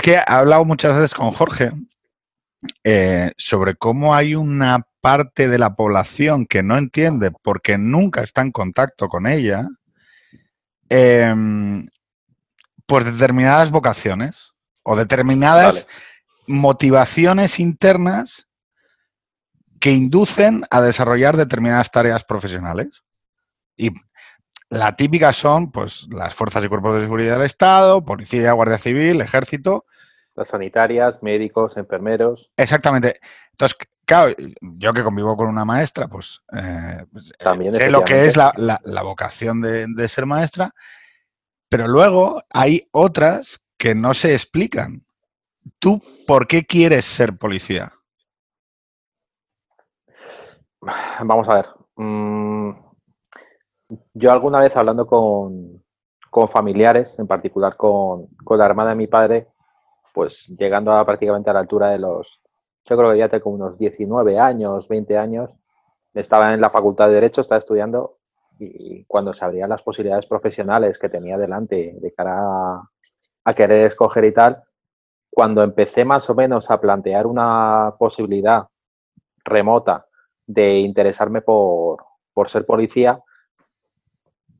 Es que he hablado muchas veces con Jorge eh, sobre cómo hay una parte de la población que no entiende porque nunca está en contacto con ella, pues determinadas vocaciones o determinadas motivaciones internas que inducen a desarrollar determinadas tareas profesionales. Y la típica son pues las fuerzas y cuerpos de seguridad del Estado, policía, guardia civil, ejército. Las sanitarias, médicos, enfermeros. Exactamente. Entonces, claro, yo que convivo con una maestra, pues, eh, También sé lo que es la, la, vocación de, de, ser maestra, pero luego hay otras que no se explican. ¿Tú por qué quieres ser policía? Vamos a ver. Mm, yo alguna vez hablando con, familiares, en particular con, la hermana de mi padre, pues llegando a prácticamente a la altura de los, yo creo que ya tengo unos 19 años, 20 años, estaba en la facultad de Derecho, estaba estudiando y cuando se abrían las posibilidades profesionales que tenía delante de cara a querer escoger y tal, cuando empecé más o menos a plantear una posibilidad remota de interesarme por, ser policía,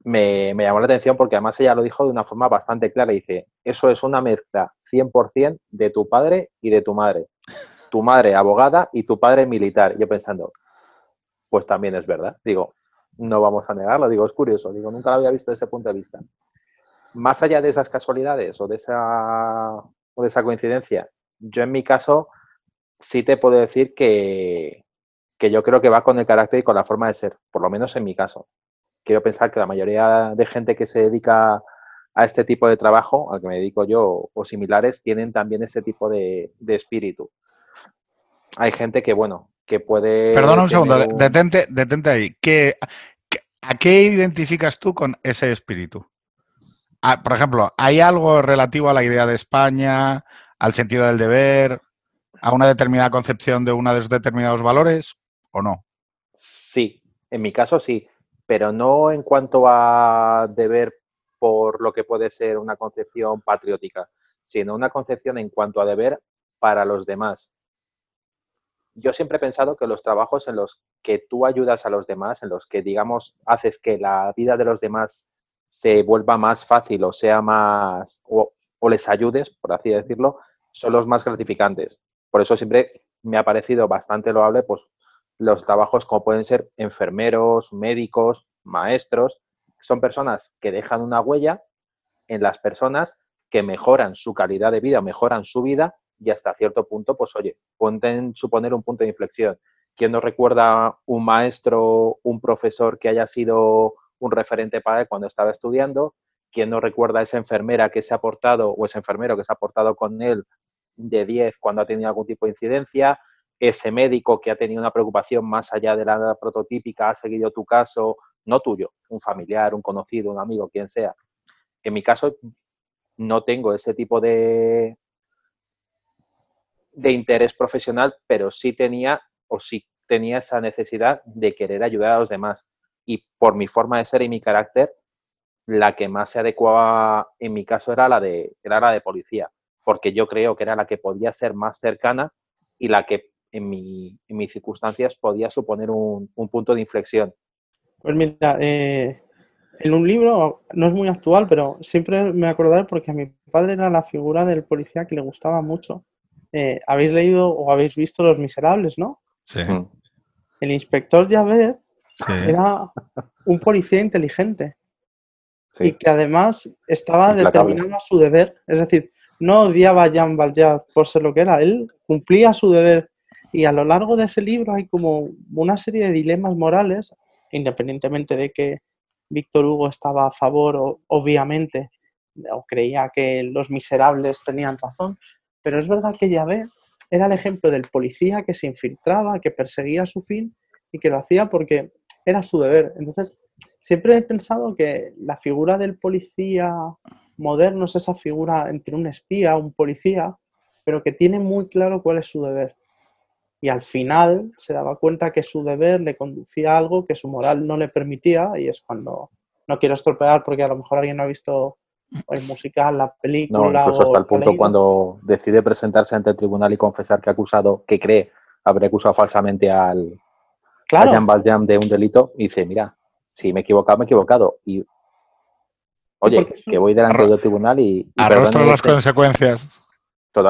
me, llamó la atención porque además ella lo dijo de una forma bastante clara. Dice, eso es una mezcla 100% de tu padre y de tu madre. Tu madre abogada y tu padre militar. Yo pensando, pues también es verdad. Digo, no vamos a negarlo. Digo, es curioso. Digo, nunca lo había visto desde ese punto de vista. Más allá de esas casualidades o de esa, o de esa coincidencia, yo en mi caso sí te puedo decir que, que yo creo que va con el carácter y con la forma de ser, por lo menos en mi caso. Quiero pensar que la mayoría de gente que se dedica a este tipo de trabajo, al que me dedico yo o similares, tienen también ese tipo de, espíritu. Hay gente que, bueno, que puede... Perdona un segundo, detente, detente ahí. ¿Qué, ¿A qué identificas tú con ese espíritu? Ah, por ejemplo, ¿hay algo relativo a la idea de España, al sentido del deber, a una determinada concepción de uno de los determinados valores? ¿o no? Sí, en mi caso sí, pero no en cuanto a deber por lo que puede ser una concepción patriótica, sino una concepción en cuanto a deber para los demás. Yo siempre he pensado que los trabajos en los que tú ayudas a los demás, en los que, digamos, haces que la vida de los demás se vuelva más fácil o sea más, o, les ayudes, por así decirlo, son los más gratificantes. Por eso siempre me ha parecido bastante loable, pues, los trabajos como pueden ser enfermeros, médicos, maestros, son personas que dejan una huella en las personas que mejoran su calidad de vida, mejoran su vida y hasta cierto punto, pues oye, pueden suponer un punto de inflexión. ¿Quién no recuerda un maestro, un profesor que haya sido un referente para él cuando estaba estudiando? ¿Quién no recuerda a esa enfermera que se ha portado o ese enfermero que se ha portado con él de 10 cuando ha tenido algún tipo de incidencia? Ese médico que ha tenido una preocupación más allá de la prototípica, ha seguido tu caso, no tuyo, un familiar, un conocido, un amigo, quien sea. En mi caso, no tengo ese tipo de, de interés profesional, pero sí tenía o sí tenía esa necesidad de querer ayudar a los demás. Y por mi forma de ser y mi carácter, la que más se adecuaba en mi caso era la de, era la de policía, porque yo creo que era la que podía ser más cercana y la que en, mi, en mis circunstancias podía suponer un, punto de inflexión. Pues mira, eh, en un libro, no es muy actual, pero siempre me acordaré porque a mi padre era la figura del policía que le gustaba mucho. Eh, habéis leído o habéis visto Los Miserables, ¿no? Sí. El inspector Javert era un policía inteligente y que además estaba determinado a su deber. Es decir, no odiaba a Jean Valjean por ser lo que era, él cumplía su deber y a lo largo de ese libro hay como una serie de dilemas morales, independientemente de que Víctor Hugo estaba a favor, obviamente, o creía que los miserables tenían razón, pero es verdad que Yahvé era el ejemplo del policía que se infiltraba, que perseguía su fin y que lo hacía porque era su deber. Entonces, siempre he pensado que la figura del policía moderno es esa figura entre un espía, un policía, pero que tiene muy claro cuál es su deber y al final se daba cuenta que su deber le conducía a algo que su moral no le permitía y es cuando, no quiero estropear porque a lo mejor alguien no ha visto el musical, la película. No, incluso hasta el punto cuando decide presentarse ante el tribunal y confesar que ha acusado, que cree haber acusado falsamente al, claro. a Jan Valjean de un delito, y dice, mira, si me he equivocado, me he equivocado. Y oye, que voy delante del tribunal y... y Arrastro las consecuencias.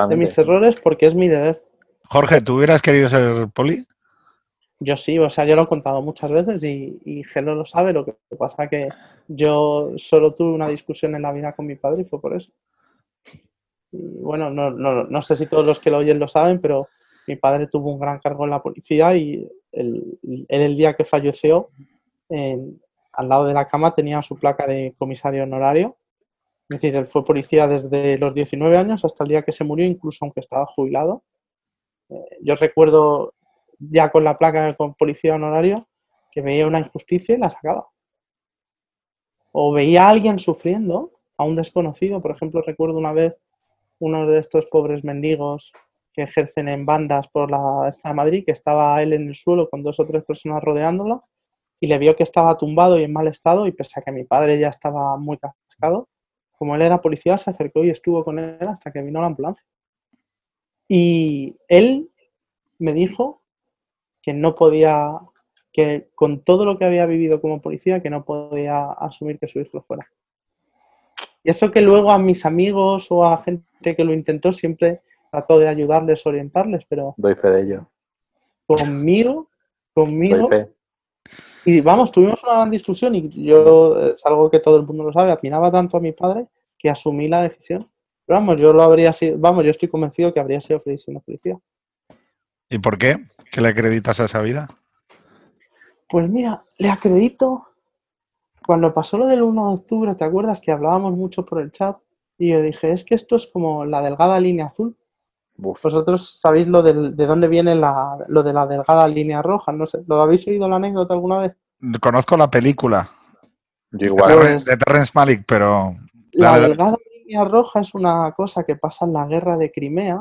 De mis errores porque es mi deber. Jorge, ¿tú hubieras querido ser poli? Yo sí, o sea, yo lo he contado muchas veces y, y Gelo lo sabe. Lo que pasa que yo solo tuve una discusión en la vida con mi padre y fue por eso. Y bueno, no, no, no sé si todos los que lo oyen lo saben, pero mi padre tuvo un gran cargo en la policía y el, el día que falleció, al lado de la cama tenía su placa de comisario honorario. Es decir, él fue policía desde los 19 años hasta el día que se murió, incluso aunque estaba jubilado. Yo recuerdo ya con la placa con policía honorario que veía una injusticia y la sacaba. O veía a alguien sufriendo, a un desconocido. Por ejemplo, recuerdo una vez uno de estos pobres mendigos que ejercen en bandas por la esta Madrid, que estaba él en el suelo con dos o tres personas rodeándola y le vio que estaba tumbado y en mal estado y pese a que mi padre ya estaba muy cascado, como él era policía, se acercó y estuvo con él hasta que vino la ambulancia. Y él me dijo que no podía, que con todo lo que había vivido como policía, que no podía asumir que su hijo fuera. Y eso que luego a mis amigos o a gente que lo intentó siempre trató de ayudarles, orientarles, pero... Doy fe de ello. Conmigo, conmigo... Y vamos, tuvimos una gran discusión y yo, es algo que todo el mundo lo sabe, admiraba tanto a mi padre que asumí la decisión. Pero vamos, yo lo habría sido, vamos, yo estoy convencido que habría sido feliz siendo policía. ¿Y por qué? ¿Qué le acreditas a esa vida? Pues mira, le acredito. Cuando pasó lo del 1 de octubre, ¿te acuerdas que hablábamos mucho por el chat? Y yo dije, es que esto es como la delgada línea azul. Vosotros sabéis lo de dónde viene lo de la delgada línea roja, no sé, ¿lo habéis oído la anécdota alguna vez? Conozco la película. igual. Pues de Terrence Malick, pero... La delgada línea roja es una cosa que pasa en la guerra de Crimea,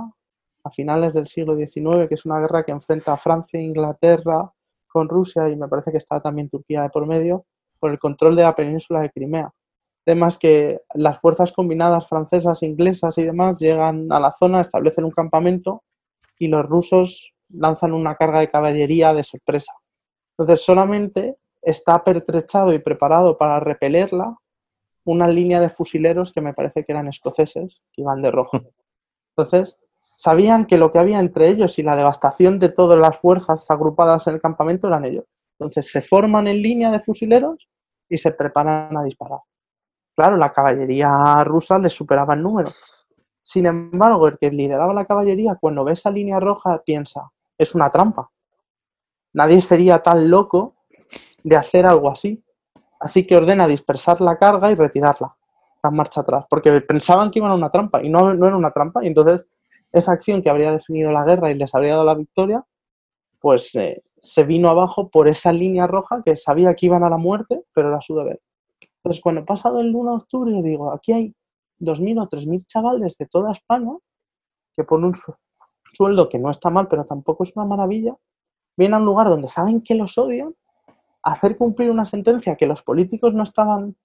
a finales del siglo XIX, que es una guerra que enfrenta a Francia e Inglaterra con Rusia y me parece que está también Turquía de por medio, por el control de la península de Crimea temas que las fuerzas combinadas francesas, inglesas y demás llegan a la zona, establecen un campamento y los rusos lanzan una carga de caballería de sorpresa. Entonces solamente está pertrechado y preparado para repelerla una línea de fusileros que me parece que eran escoceses, que iban de rojo. Entonces, sabían que lo que había entre ellos y la devastación de todas las fuerzas agrupadas en el campamento eran ellos. Entonces se forman en línea de fusileros y se preparan a disparar. Claro, la caballería rusa les superaba el número. Sin embargo, el que lideraba la caballería, cuando ve esa línea roja, piensa, es una trampa. Nadie sería tan loco de hacer algo así. Así que ordena dispersar la carga y retirarla, la marcha atrás, porque pensaban que iban a una trampa y no, no era una trampa. Y entonces esa acción que habría definido la guerra y les habría dado la victoria, pues eh, se vino abajo por esa línea roja que sabía que iban a la muerte, pero era su deber. Entonces, cuando he pasado el 1 de octubre, digo, aquí hay 2.000 o 3.000 chavales de toda España que por un sueldo que no está mal, pero tampoco es una maravilla, vienen a un lugar donde saben que los odian, hacer cumplir una sentencia que los políticos no estaban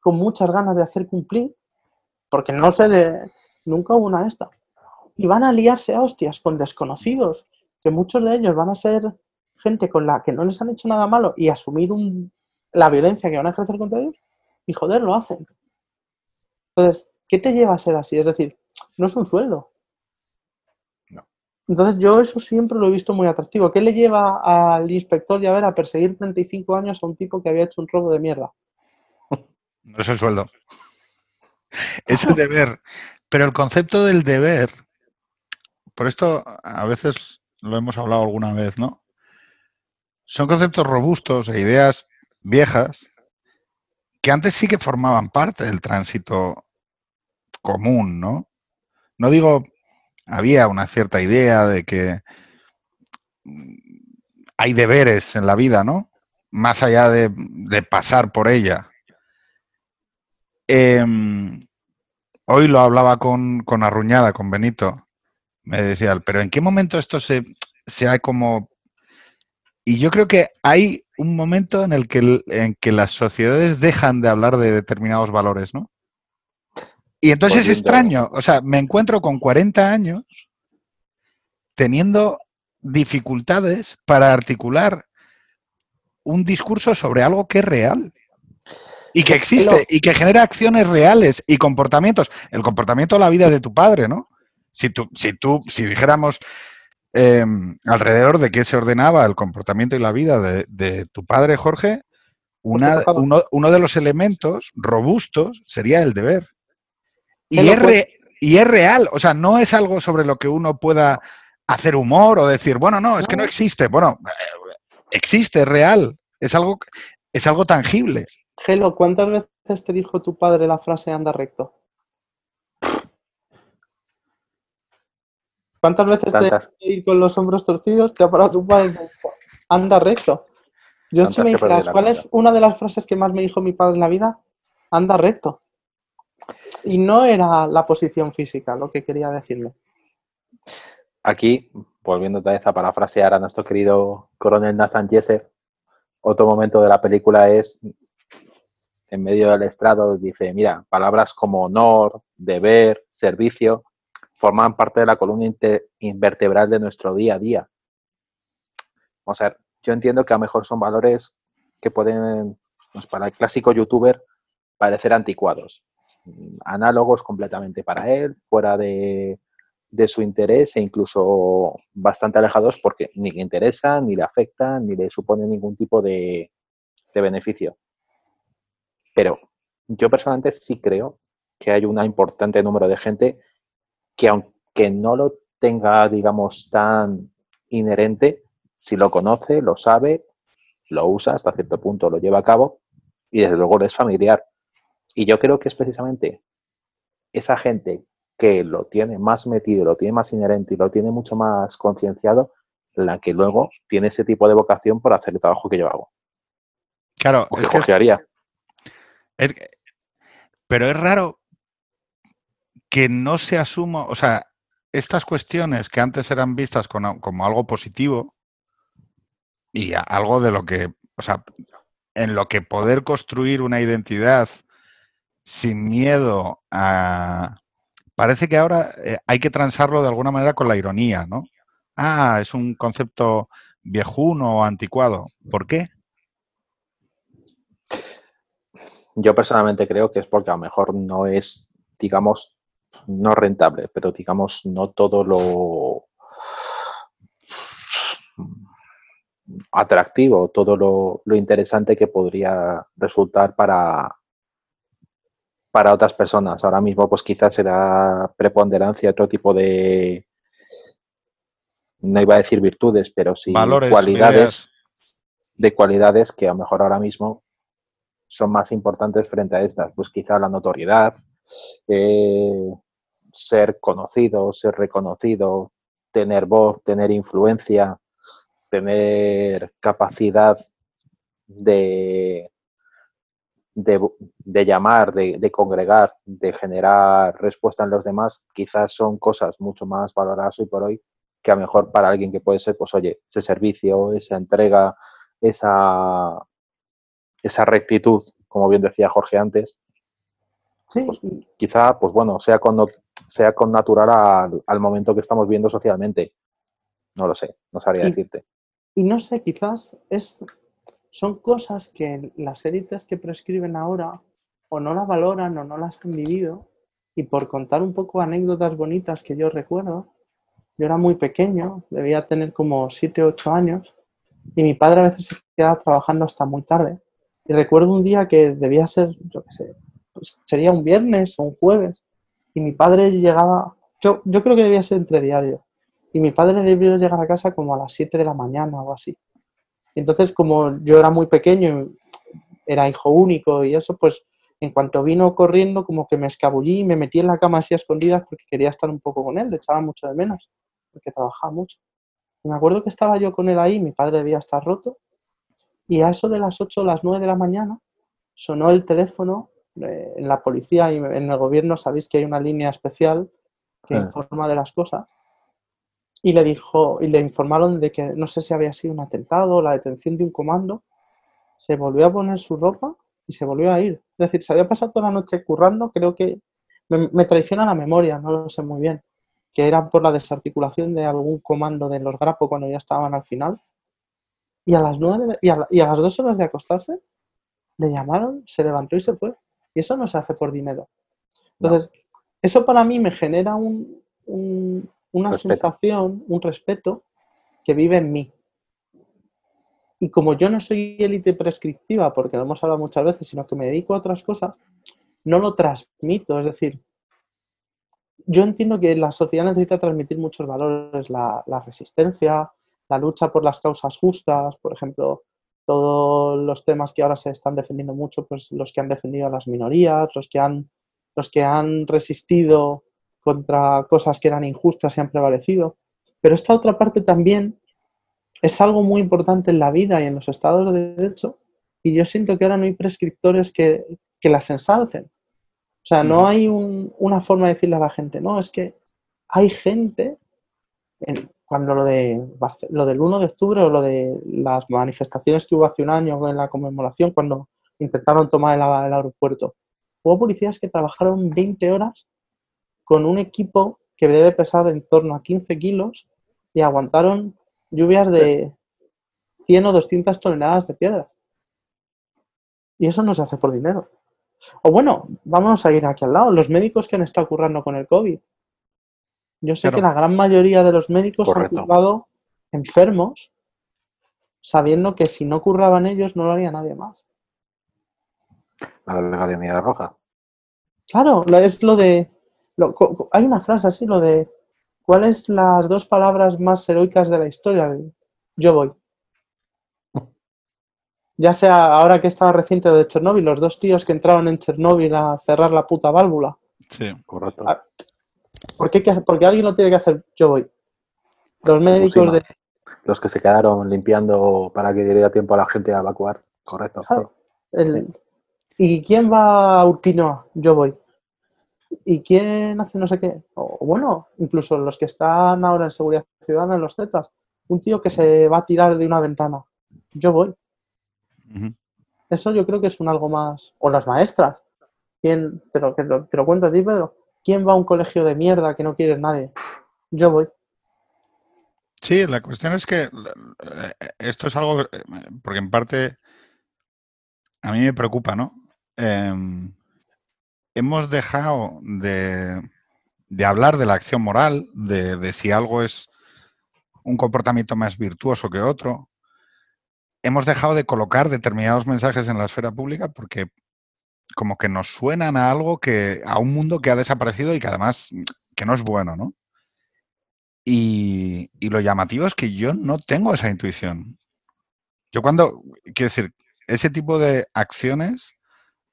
con muchas ganas de hacer cumplir, porque no sé de... Nunca hubo una esta. Y van a liarse a hostias con desconocidos, que muchos de ellos van a ser gente con la que no les han hecho nada malo y asumir un la violencia que van a ejercer contra ellos y joder, lo hacen. Entonces, ¿qué te lleva a ser así? Es decir, no es un sueldo. Entonces, yo eso siempre lo he visto muy atractivo. ¿Qué le lleva al inspector ver a perseguir 35 años a un tipo que había hecho un robo de mierda? No es el sueldo. Es el deber. Pero el concepto del deber, por esto a veces lo hemos hablado alguna vez, ¿no? Son conceptos robustos e ideas viejas que antes sí que formaban parte del tránsito común, ¿no? No digo, había una cierta idea de que mm, hay deberes en la vida, ¿no? Más allá de, pasar por ella. Em, hoy lo hablaba con, con, Arruñada, con Benito. Me decía, pero ¿en qué momento esto se, se ha como y yo creo que hay un momento en el que, en que las sociedades dejan de hablar de determinados valores, ¿no? Y entonces es extraño, o sea, me encuentro con 40 años teniendo dificultades para articular un discurso sobre algo que es real y que existe y que genera acciones reales y comportamientos. El comportamiento de la vida de tu padre, ¿no? Si tú, si tú, si dijéramos em, alrededor de qué se ordenaba el comportamiento y la vida de, tu padre, Jorge, una, uno, de los elementos robustos sería el deber. Y es, y es real, o sea, no es algo sobre lo que uno pueda hacer humor o decir, bueno, no, es que no existe. Bueno, eh, existe, es real, es algo, es algo tangible. Gelo, ¿cuántas veces te dijo tu padre la frase anda recto? ¿Cuántas veces te ir con los hombros torcidos te ha parado tu padre anda recto? Yo si me dijeras, ¿cuál es una de las frases que más me dijo mi padre en la vida? Anda recto. Y no era la posición física lo que quería decirle. Aquí, volviendo otra vez a parafrasear a nuestro querido coronel Nathan Jessup, otro momento de la película es en medio del estrado, dice, mira, palabras como honor, deber, servicio, forman parte de la columna invertebral de nuestro día a día. O sea, yo entiendo que a lo mejor son valores que pueden, pues para el clásico youtuber, parecer anticuados, análogos completamente para él, fuera de, de su interés e incluso bastante alejados porque ni le interesa, ni le afecta, ni le supone ningún tipo de, beneficio. Pero yo personalmente sí creo que hay un importante número de gente que aunque no lo tenga, digamos, tan inherente, si lo conoce, lo sabe, lo usa hasta cierto punto, lo lleva a cabo y desde luego es familiar. Y yo creo que es precisamente esa gente que lo tiene más metido, lo tiene más inherente y lo tiene mucho más concienciado, la que luego tiene ese tipo de vocación por hacer el trabajo que yo hago. Claro, es que, haría. pero es raro que no se asuma, o sea, estas cuestiones que antes eran vistas como algo positivo y algo de lo que, o sea, en lo que poder construir una identidad sin miedo parece que ahora eh, hay que transarlo de alguna manera con la ironía, ¿no? Ah, es un concepto viejuno o anticuado. ¿Por qué? Yo personalmente creo que es porque a lo mejor no es, digamos, no rentable, pero digamos, no todo lo atractivo, todo lo interesante que podría resultar para, para otras personas. Ahora mismo, pues quizás será preponderancia otro tipo de, no iba a decir virtudes, pero sí cualidades, de cualidades que a lo mejor ahora mismo son más importantes frente a estas. Pues quizá la notoriedad, eh, ser conocido, ser reconocido, tener voz, tener influencia, tener capacidad de de, llamar, de, congregar, de generar respuesta en los demás, quizás son cosas mucho más valoradas hoy por hoy que a lo mejor para alguien que puede ser, pues oye, ese servicio, esa entrega, esa, esa rectitud, como bien decía Jorge antes, sí. Pues quizá, pues bueno, sea con, sea con natural al, al, momento que estamos viendo socialmente. No lo sé, no sabría decirte. Y no sé, quizás es son cosas que las élites que prescriben ahora o no las valoran o no las han vivido. Y por contar un poco anécdotas bonitas que yo recuerdo, yo era muy pequeño, debía tener como 7 o 8 años, y mi padre a veces se quedaba trabajando hasta muy tarde. Y recuerdo un día que debía ser, yo qué sé, pues sería un viernes o un jueves, y mi padre llegaba, yo, yo creo que debía ser entre diario, y mi padre debió llegar a casa como a las 7 de la mañana o así. Entonces, como yo era muy pequeño, era hijo único y eso, pues en cuanto vino corriendo, como que me escabullí y me metí en la cama así a escondidas porque quería estar un poco con él, le echaba mucho de menos, porque trabajaba mucho. Y me acuerdo que estaba yo con él ahí, mi padre debía estar roto, y a eso de las 8 o las 9 de la mañana sonó el teléfono eh, en la policía y en el gobierno, sabéis que hay una línea especial que ah. informa de las cosas y le dijo y le informaron de que no sé si había sido un atentado o la detención de un comando. Se volvió a poner su ropa y se volvió a ir. Es decir, se había pasado toda la noche currando, creo que me, traiciona la memoria, no lo sé muy bien, que era por la desarticulación de algún comando de los grapos cuando ya estaban al final. Y a las nueve y, a, las dos horas de acostarse, le llamaron, se levantó y se fue. Y eso no se hace por dinero. Entonces, eso para mí me genera un, una sensación, un respeto que vive en mí. Y como yo no soy élite prescriptiva, porque lo hemos hablado muchas veces, sino que me dedico a otras cosas, no lo transmito. Es decir, yo entiendo que la sociedad necesita transmitir muchos valores, la, resistencia, la lucha por las causas justas, por ejemplo, todos los temas que ahora se están defendiendo mucho, pues los que han defendido a las minorías, los que han, los que han resistido contra cosas que eran injustas y han prevalecido. Pero esta otra parte también es algo muy importante en la vida y en los estados de derecho y yo siento que ahora no hay prescriptores que, las ensalcen. O sea, no hay una forma de decirle a la gente, no, es que hay gente, cuando lo, de, lo del 1 de octubre o lo de las manifestaciones que hubo hace un año en la conmemoración, cuando intentaron tomar el, el aeropuerto, hubo policías que trabajaron 20 horas con un equipo que debe pesar en torno a 15 kilos y aguantaron lluvias de 100 o 200 toneladas de piedra. Y eso no se hace por dinero. O bueno, vamos a ir aquí al lado, los médicos que han estado currando con el COVID. Yo sé que la gran mayoría de los médicos han currado enfermos sabiendo que si no curraban ellos no lo haría nadie más. La Academia Roja. Claro, es lo de hay una frase así, lo de ¿cuáles las dos palabras más heroicas de la historia? Yo voy. Ya sea ahora que estaba reciente de Chernóbil, los dos tíos que entraron en Chernóbil a cerrar la puta válvula. Sí, correcto. Ah, ¿Por qué, porque alguien lo tiene que hacer? Yo voy. Los médicos de... Los que se quedaron limpiando para que diera tiempo a la gente a evacuar. Correcto. ¿Y quién va a Urquinoa? Yo voy. ¿Y quién hace no sé qué? O bueno, incluso los que están ahora en seguridad ciudadana, en los Zetas, un tío que se va a tirar de una ventana. Yo voy. Eso yo creo que es un algo más. O las maestras. ¿Quién, te lo, te lo cuento a ti, Pedro? ¿Quién va a un colegio de mierda que no quieres nadie? Yo voy. Sí, la cuestión es que eh, esto es algo, eh, porque en parte a mí me preocupa, ¿no? Em, hemos dejado de, hablar de la acción moral, de, si algo es un comportamiento más virtuoso que otro. Hemos dejado de colocar determinados mensajes en la esfera pública porque como que nos suenan a algo que, a un mundo que ha desaparecido y que además que no es bueno, ¿no? Y, y lo llamativo es que yo no tengo esa intuición. Yo cuando, quiero decir, ese tipo de acciones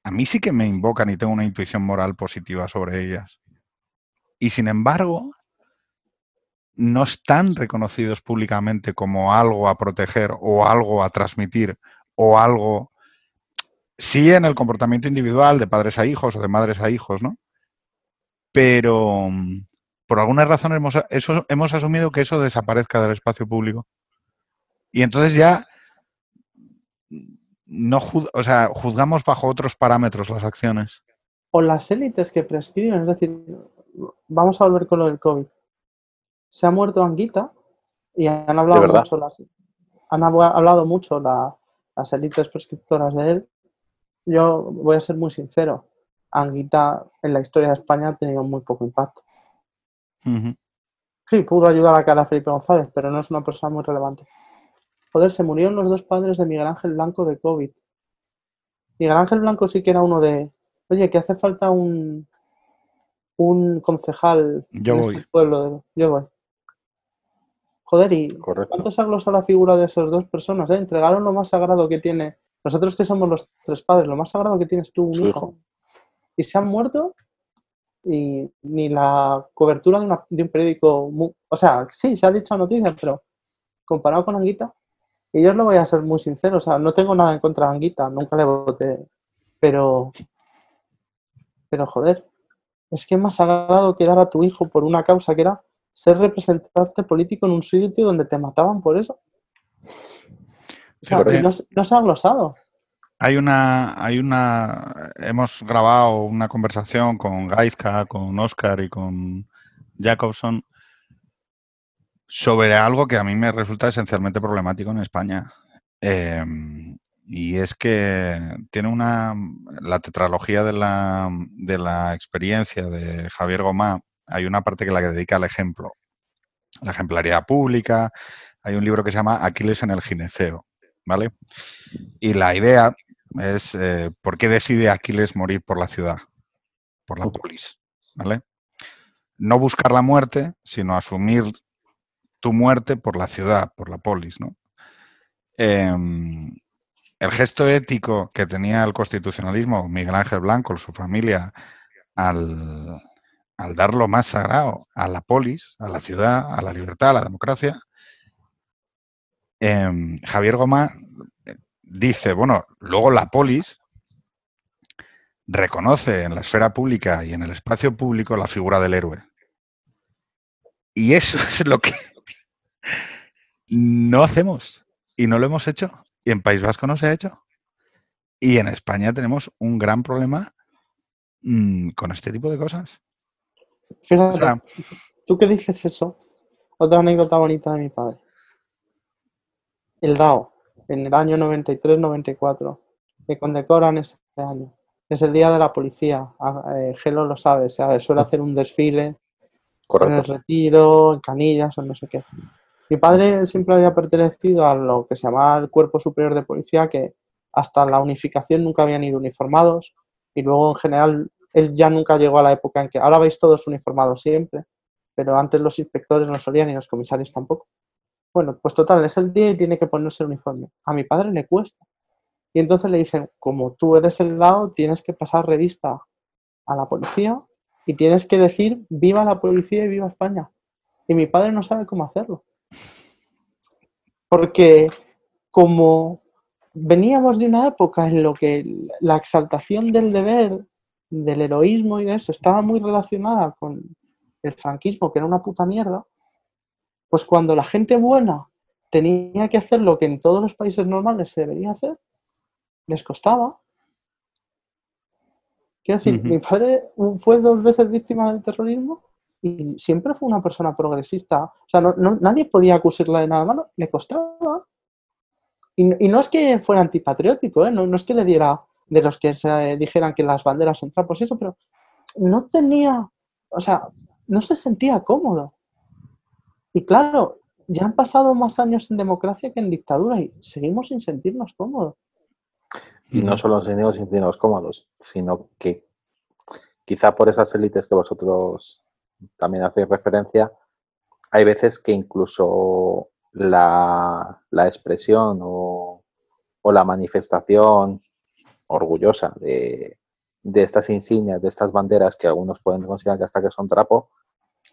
a mí sí que me invocan y tengo una intuición moral positiva sobre ellas. Y sin embargo, no están reconocidos públicamente como algo a proteger o algo a transmitir o algo, sí en el comportamiento individual de padres a hijos o de madres a hijos, ¿no? Pero por alguna razón hemos, eso, hemos asumido que eso desaparezca del espacio público. Y entonces ya no o sea, juzgamos bajo otros parámetros las acciones. O las élites que prescriben, es decir, vamos a volver con lo del COVID. Se ha muerto Anguita y han hablado mucho las, han hablado mucho las élites prescriptoras de él. Yo voy a ser muy sincero. Anguita en la historia de España ha tenido muy poco impacto. Sí, pudo ayudar a cara a Felipe González, pero no es una persona muy relevante. Joder, se murieron los dos padres de Miguel Ángel Blanco de COVID. Miguel Ángel Blanco sí que era uno de, oye, que hace falta un, un concejal Yo en este pueblo. De, yo voy. Joder, ¿y cuánto se ha glosado la figura de esas dos personas? Eh? Entregaron lo más sagrado que tiene. Nosotros que somos los tres padres, lo más sagrado que tienes tú, un hijo. Y se han muerto y ni la cobertura de, de un periódico. o sea, sí, se ha dicho noticia, pero comparado con Anguita, y yo lo voy a ser muy sincero, o sea, no tengo nada en contra de Anguita, nunca le voté, pero, pero joder, es que es más sagrado que dar a tu hijo por una causa que era ser representante político en un sitio donde te mataban por eso. O sea, no, se ha glosado. hay una, hay una, hemos grabado una conversación con Gaizka, con Oscar y con Jacobson sobre algo que a mí me resulta esencialmente problemático en España. Em, y es que tiene una, la tetralogía de la, de la experiencia de Javier Gomá, hay una parte que la que dedica al ejemplo, la ejemplaridad pública, hay un libro que se llama Aquiles en el gineceo, ¿vale? Y la idea es eh, por qué decide Aquiles morir por la ciudad, por la polis, ¿vale? No buscar la muerte, sino asumir tu muerte por la ciudad, por la polis, ¿no? Em, el gesto ético que tenía el constitucionalismo, Miguel Ángel Blanco, su familia, al, dar lo más sagrado a la polis, a la ciudad, a la libertad, a la democracia, em, Javier Goma dice, bueno, luego la polis reconoce en la esfera pública y en el espacio público la figura del héroe. Y eso es lo que no hacemos y no lo hemos hecho. Y en País Vasco no se ha hecho. Y en España tenemos un gran problema mm, con este tipo de cosas. Fíjate, tú que dices eso, otra anécdota bonita de mi padre. El DAO en el año 93-94, que condecoran ese año. Es el día de la policía. Ah, eh, Gelo lo sabe, se suele hacer un desfile en el retiro, en canillas o no sé qué. Mi padre siempre había pertenecido a lo que se llamaba el Cuerpo Superior de Policía, que hasta la unificación nunca habían ido uniformados y luego en general él ya nunca llegó a la época en que ahora veis todos uniformados siempre, pero antes los inspectores no solían y los comisarios tampoco. Bueno, pues total, es el día y tiene que ponerse el uniforme. A mi padre le cuesta. Y entonces le dicen, como tú eres el lado, tienes que pasar revista a la policía y tienes que decir, viva la policía y viva España. Y mi padre no sabe cómo hacerlo. Porque como veníamos de una época en lo que la exaltación del deber, del heroísmo y de eso estaba muy relacionada con el franquismo, que era una puta mierda, pues cuando la gente buena tenía que hacer lo que en todos los países normales se debería hacer, les costaba. Quiero decir, mi padre fue dos veces víctima del terrorismo y siempre fue una persona progresista. O sea, nadie podía acusarla de nada malo, le costaba. Y, no es que fuera antipatriótico, ¿eh? no, es que le diera de los que se dijeran que las banderas son trapos y eso, pero no tenía, o sea, no se sentía cómodo. Y claro, ya han pasado más años en democracia que en dictadura y seguimos sin sentirnos cómodos. Y no solo seguimos sin sentirnos cómodos, sino que quizá por esas élites que vosotros también hacéis referencia, hay veces que incluso la, expresión o, la manifestación orgullosa de, de estas insignias, de estas banderas que algunos pueden considerar que hasta que son trapo,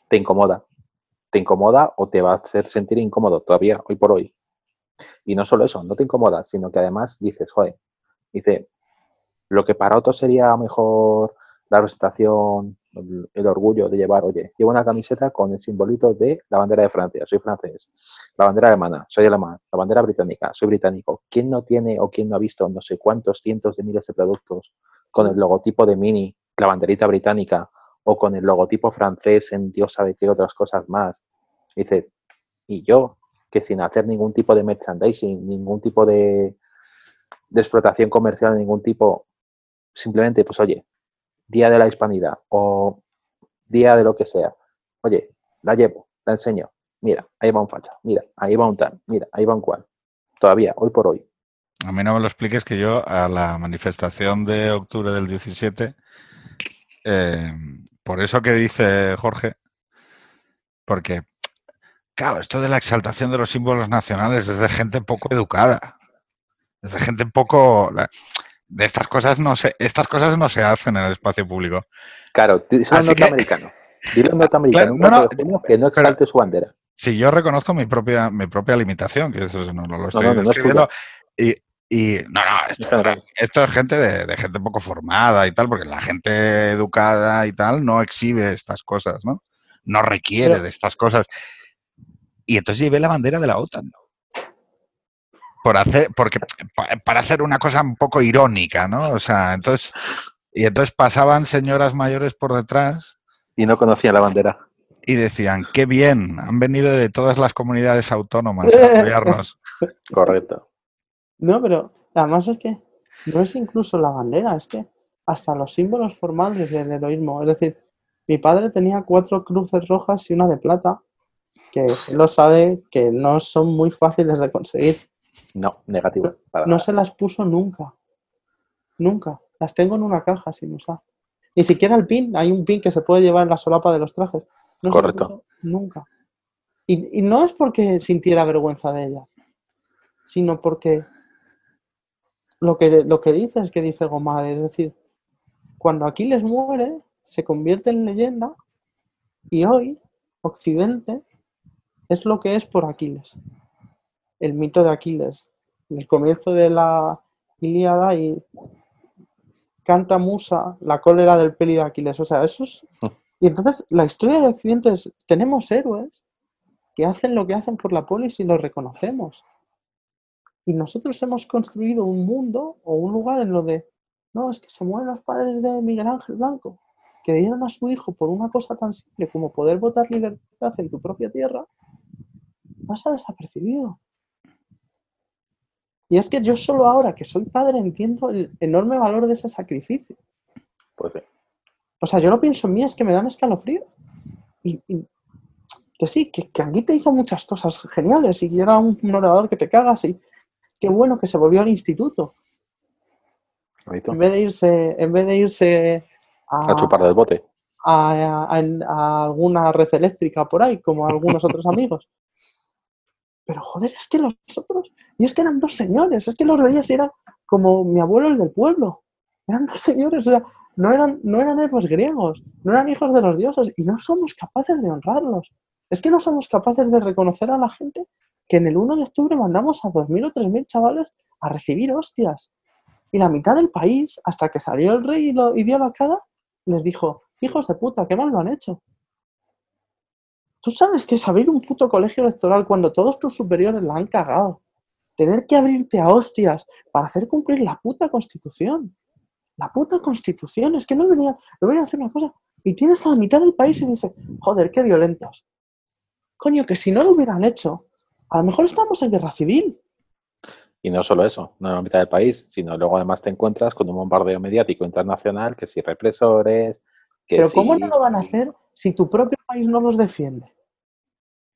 te incomoda te incomoda o te va a hacer sentir incómodo todavía, hoy por hoy. Y no solo eso, no te incomoda, sino que además dices, joder, dice, lo que para otros sería mejor la representación, el, orgullo de llevar, oye, llevo una camiseta con el simbolito de la bandera de Francia, soy francés, la bandera alemana, soy alemán, la bandera británica, soy británico. ¿Quién no tiene o quién no ha visto no sé cuántos cientos de miles de productos con el logotipo de Mini, la banderita británica o con el logotipo francés en Dios sabe qué otras cosas más. dices, y yo, que sin hacer ningún tipo de merchandising, ningún tipo de, de explotación comercial de ningún tipo, simplemente, pues oye, día de la hispanidad o día de lo que sea, oye, la llevo, la enseño, mira, ahí va un facha, mira, ahí va un tal, mira, ahí va un cual. Todavía, hoy por hoy. A mí no me lo expliques que yo a la manifestación de octubre del 17 eh, por eso que dice Jorge, porque, claro, esto de la exaltación de los símbolos nacionales es de gente poco educada, es de gente poco... De estas cosas no se, estas cosas no se hacen en el espacio público. Claro, dilo norteamericano. Dile norteamericano, no, que no exalte su bandera. Sí, yo reconozco mi propia, mi propia limitación, que eso no, lo estoy escribiendo. Y, y no, no, esto, es gente de, gente poco formada y tal, porque la gente educada y tal no exhibe estas cosas, ¿no? No requiere de estas cosas. Y entonces llevé la bandera de la OTAN. Por hacer, porque para hacer una cosa un poco irónica, ¿no? O sea, entonces, y entonces pasaban señoras mayores por detrás. Y no conocían la bandera. Y decían, qué bien, han venido de todas las comunidades autónomas a apoyarnos. Correcto. No, pero además es que no es incluso la bandera, es que hasta los símbolos formales del heroísmo. Es decir, mi padre tenía cuatro cruces rojas y una de plata, que él lo sabe que no son muy fáciles de conseguir. No, negativo. No se las puso nunca. Nunca. Las tengo en una caja sin usar. Ni siquiera el pin. Hay un pin que se puede llevar en la solapa de los trajes. No Correcto. nunca. Y, no es porque sintiera vergüenza de ella, sino porque lo que, lo que dice es que dice Gomade. Es decir, cuando Aquiles muere, se convierte en leyenda y hoy Occidente es lo que es por Aquiles. El mito de Aquiles. El comienzo de la Ilíada y canta Musa la cólera del peli de Aquiles. O sea, eso es... Y entonces la historia de Occidente es, tenemos héroes que hacen lo que hacen por la polis y los reconocemos. Y nosotros hemos construido un mundo o un lugar en lo de, no, es que se mueren los padres de Miguel Ángel Blanco que dieron a su hijo por una cosa tan simple como poder votar libertad en tu propia tierra, pasa desapercibido. Y es que yo solo ahora que soy padre entiendo el enorme valor de ese sacrificio. Pues O sea, yo lo pienso en mí, es que me dan escalofrío. Y, que sí, que, que te hizo muchas cosas geniales y era un, orador que te cagas y qué bueno que se volvió al instituto. En vez de irse, en vez de irse a, chupar del bote. A, alguna red eléctrica por ahí, como algunos otros amigos. Pero joder, es que los otros, y es que eran dos señores, es que los veías y era como mi abuelo el del pueblo. Eran dos señores, o sea, no eran, no eran héroes griegos, no eran hijos de los dioses, y no somos capaces de honrarlos. Es que no somos capaces de reconocer a la gente que en el 1 de octubre mandamos a 2.000 o 3.000 chavales a recibir hostias. Y la mitad del país, hasta que salió el rey y, lo, y dio la cara, les dijo, hijos de puta, qué mal lo han hecho. Tú sabes que es abrir un puto colegio electoral cuando todos tus superiores la han cagado. Tener que abrirte a hostias para hacer cumplir la puta constitución. La puta constitución. Es que no venían, no venían a hacer una cosa. Y tienes a la mitad del país y dices, joder, qué violentos. Coño, que si no lo hubieran hecho, a lo mejor estamos en guerra civil. Y no solo eso, no en la mitad del país, sino luego además te encuentras con un bombardeo mediático internacional, que si represores, que Pero ¿cómo no lo van a hacer si tu propio país no los defiende?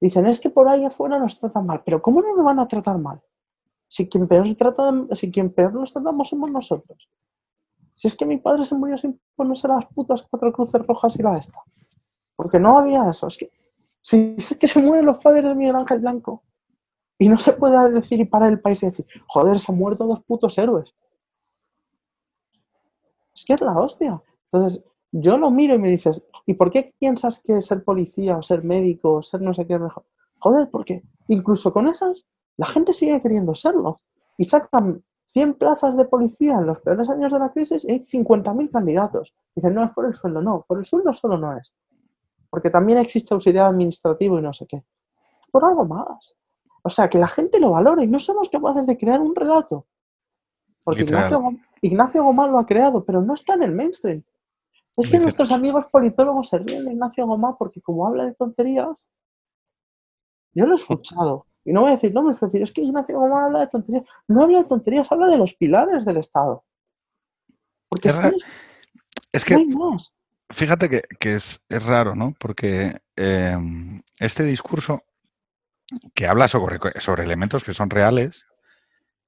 Dicen, es que por ahí afuera nos tratan mal. Pero ¿cómo no nos van a tratar mal? Si quien peor, trata, si quien peor nos tratamos somos nosotros. Si es que mi padre se murió sin ponerse las putas cuatro cruces rojas y la esta. Porque no había eso. Es que si es que se mueren los padres de Miguel Ángel Blanco, y no se puede decir y parar el país y decir, joder, se han muerto dos putos héroes. Es que es la hostia. Entonces, yo lo miro y me dices, ¿y por qué piensas que ser policía o ser médico o ser no sé qué es mejor? Joder, porque incluso con esas, la gente sigue queriendo serlo. Y sacan 100 plazas de policía en los peores años de la crisis y hay 50.000 candidatos. Dicen, no, es por el sueldo. No, por el sueldo solo no es. Porque también existe auxiliar administrativo y no sé qué. Por algo más. O sea, que la gente lo valore y no somos capaces de crear un relato. Porque Ignacio, Ignacio Gomá lo ha creado, pero no está en el mainstream. Es que nuestros amigos politólogos se ríen de Ignacio Gomá porque como habla de tonterías, yo lo he escuchado. Y no voy a decir, no me voy a decir, es que Ignacio Gomá habla de tonterías. No habla de tonterías, habla de los pilares del Estado. Porque es, es, que, fíjate que, es, raro, ¿no? Porque eh, este discurso que habla sobre, sobre elementos que son reales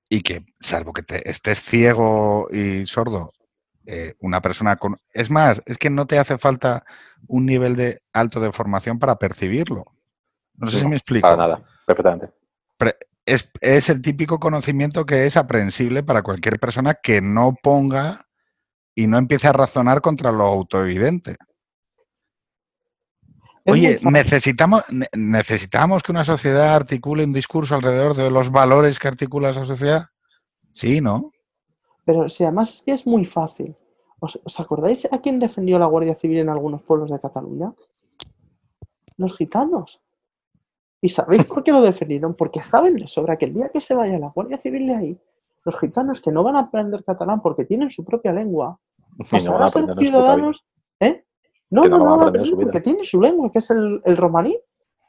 y que, salvo que te, estés ciego y sordo, eh, una persona con... Es más, es que no te hace falta un nivel de alto de formación para percibirlo. No sé si me explico. Para nada, perfectamente. Es, es, el típico conocimiento que es aprensible para cualquier persona que no ponga y no empiece a razonar contra lo autoevidente. Oye, necesitamos, necesitamos que una sociedad articule un discurso alrededor de los valores que articula esa sociedad. Sí, ¿no? Pero si además es que es muy fácil. ¿Os, acordáis a quién defendió la Guardia Civil en algunos pueblos de Cataluña? Los gitanos. ¿Y sabéis por qué lo defendieron? Porque saben de sobra que el día que se vaya la Guardia Civil de ahí, los gitanos que no van a aprender catalán porque tienen su propia lengua, pasarán a ser ciudadanos, ¿eh? No, no, no, no, porque tienen su lengua, que es el, el romaní,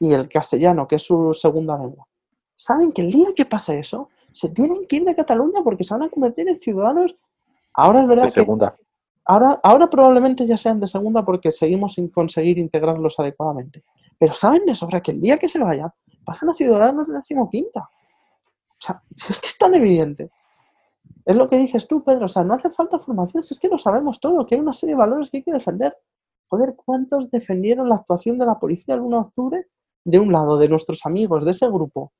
y el castellano, que es su segunda lengua. Saben que el día que pase eso, se tienen que ir de Cataluña porque se van a convertir en ciudadanos. Ahora es verdad de segunda. Ahora, ahora probablemente ya sean de segunda porque seguimos sin conseguir integrarlos adecuadamente. Pero saben de sobra que el día que se vayan, pasan a ciudadanos de decimoquinta. O sea, es que es tan evidente. Es lo que dices tú, Pedro. O sea, no hace falta formación, si es que lo sabemos todo, que hay una serie de valores que hay que defender. Joder, ¿cuántos defendieron la actuación de la policía el 1 de octubre? De un lado, de nuestros amigos, de ese grupo.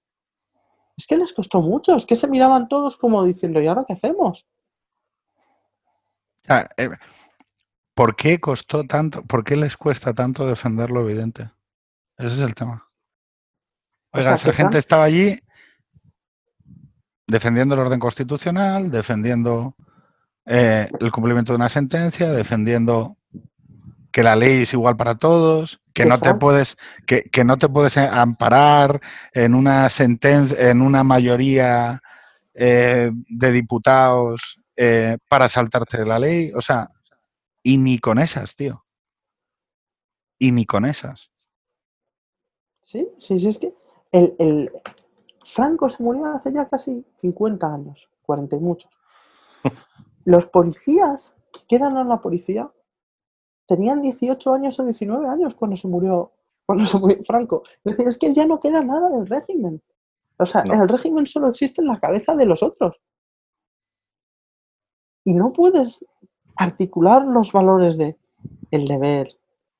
Es que les costó mucho, es que se miraban todos como diciendo, ¿y ahora qué hacemos? Eh, ¿Por qué costó tanto? ¿Por qué les cuesta tanto defender lo evidente? Ese es el tema. Oiga, esa gente estaba allí defendiendo el orden constitucional, defendiendo eh, el cumplimiento de una sentencia, defendiendo que la ley es igual para todos, que no te puedes, que, no te puedes amparar en una sentencia, en una mayoría eh, de diputados eh, para saltarte la ley. O sea, y ni con esas, tío. Y ni con esas. Sí, sí, sí, es que el, el, Franco se murió hace ya casi 50 años, 40 y muchos. Los policías que quedan en la policía tenían 18 años o 19 años cuando se murió, cuando se murió Franco. Es decir, es que ya no queda nada del régimen. O sea, el régimen solo existe en la cabeza de los otros. Y no puedes articular los valores de el deber,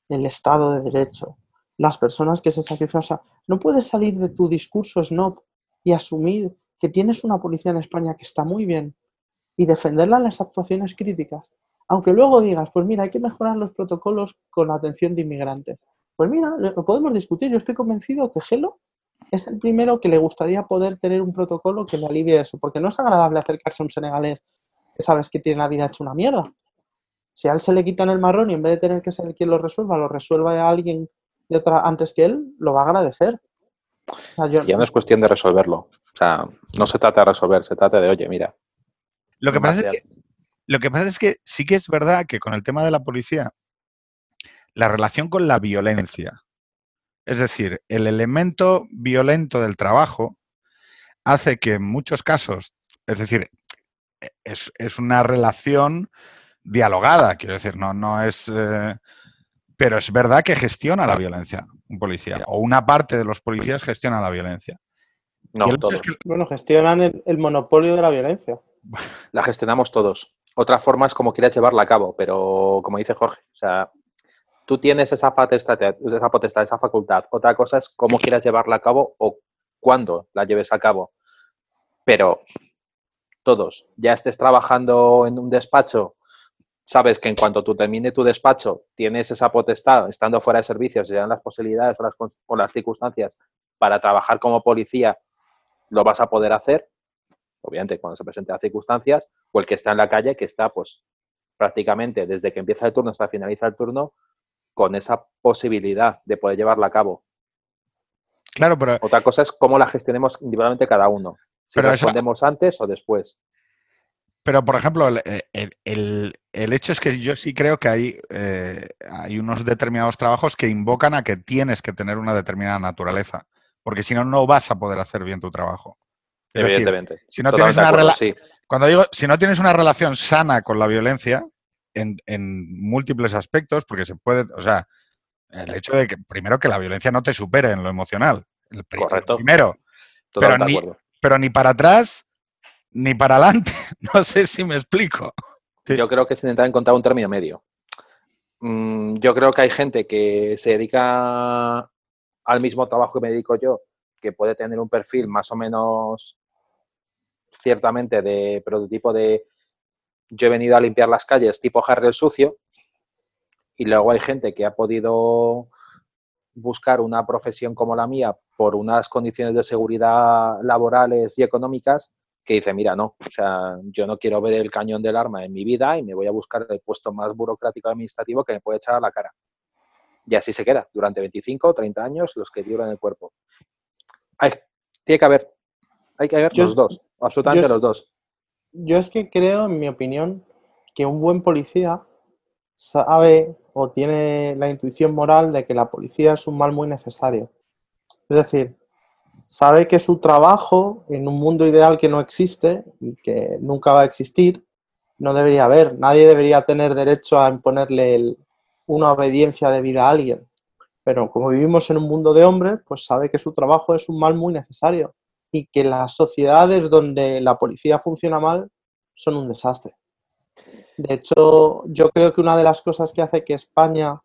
el Estado de Derecho, las personas que se sacrifican. O sea, no puedes salir de tu discurso snob y asumir que tienes una policía en España que está muy bien y defenderla en las actuaciones críticas aunque luego digas, pues mira, hay que mejorar los protocolos con la atención de inmigrantes. Pues mira, lo podemos discutir. Yo estoy convencido que Gelo es el primero que le gustaría poder tener un protocolo que le alivie eso, porque no es agradable acercarse a un senegalés sabes que tiene la vida hecha una mierda. Si a él se le quitan el marrón y en vez de tener que ser quien lo resuelva, lo resuelva a alguien de otra antes que él, lo va a agradecer. Ya no es cuestión de resolverlo. O sea, no se trata de resolver, se trata de, oye, mira. Lo que pasa es que lo que pasa es que sí que es verdad que con el tema de la policía, la relación con la violencia, es decir, el elemento violento del trabajo, hace que en muchos casos, es decir, e, es, una relación dialogada, quiero decir, no, no es... Eh, pero es verdad que gestiona la violencia un policía, o una parte de los policías gestiona la violencia. No, todos. Bueno, gestionan el monopolio de la violencia. La gestionamos todos. Otra forma es como quieras llevarla a cabo, pero como dice Jorge, o sea, tú tienes esa potestad, esa potestad, esa facultad. Otra cosa es cómo quieras llevarla a cabo o cuándo la lleves a cabo. Pero todos, ya estés trabajando en un despacho, sabes que en cuanto tú termine tu despacho, tienes esa potestad, estando fuera de servicios, se dan las posibilidades o las, o las circunstancias para trabajar como policía, lo vas a poder hacer obviamente cuando se presenten las circunstancias, o el que está en la calle, que está pues prácticamente desde que empieza el turno hasta finaliza el turno, con esa posibilidad de poder llevarla a cabo. Claro, pero... Otra cosa es cómo la gestionemos individualmente cada uno. Si pero respondemos antes o después. Pero, por ejemplo, el, hecho es que yo sí creo que hay, eh, hay unos determinados trabajos que invocan a que tienes que tener una determinada naturaleza, porque si no, no vas a poder hacer bien tu trabajo. Evidentemente. si no tienes una Cuando digo, si no tienes una relación sana con la violencia, en, múltiples aspectos, porque se puede, o sea, el hecho de que, primero, que la violencia no te supere en lo emocional. El, Correcto. primero. Pero ni, pero ni para atrás ni para adelante. No sé si me explico. Yo creo que se intenta encontrar un término medio. Mm, yo creo que hay gente que se dedica al mismo trabajo que me dedico yo, que puede tener un perfil más o menos ciertamente de prototipo de yo he venido a limpiar las calles tipo Harry el sucio y luego hay gente que ha podido buscar una profesión como la mía por unas condiciones de seguridad laborales y económicas que dice, mira, no, o sea, yo no quiero ver el cañón del arma en mi vida y me voy a buscar el puesto más burocrático administrativo que me puede echar a la cara. Y así se queda durante 25 o 30 años los que duran el cuerpo. tiene que haber, hay que haber los dos, absolutamente los dos. Yo es que creo, en mi opinión, que un buen policía sabe o tiene la intuición moral de que la policía es un mal muy necesario. Es decir, sabe que su trabajo en un mundo ideal que no existe y que nunca va a existir, no debería haber. Nadie debería tener derecho a imponerle una obediencia debida a alguien. Pero como vivimos en un mundo de hombres, pues sabe que su trabajo es un mal muy necesario y que las sociedades donde la policía funciona mal son un desastre. De hecho, yo creo que una de las cosas que hace que España,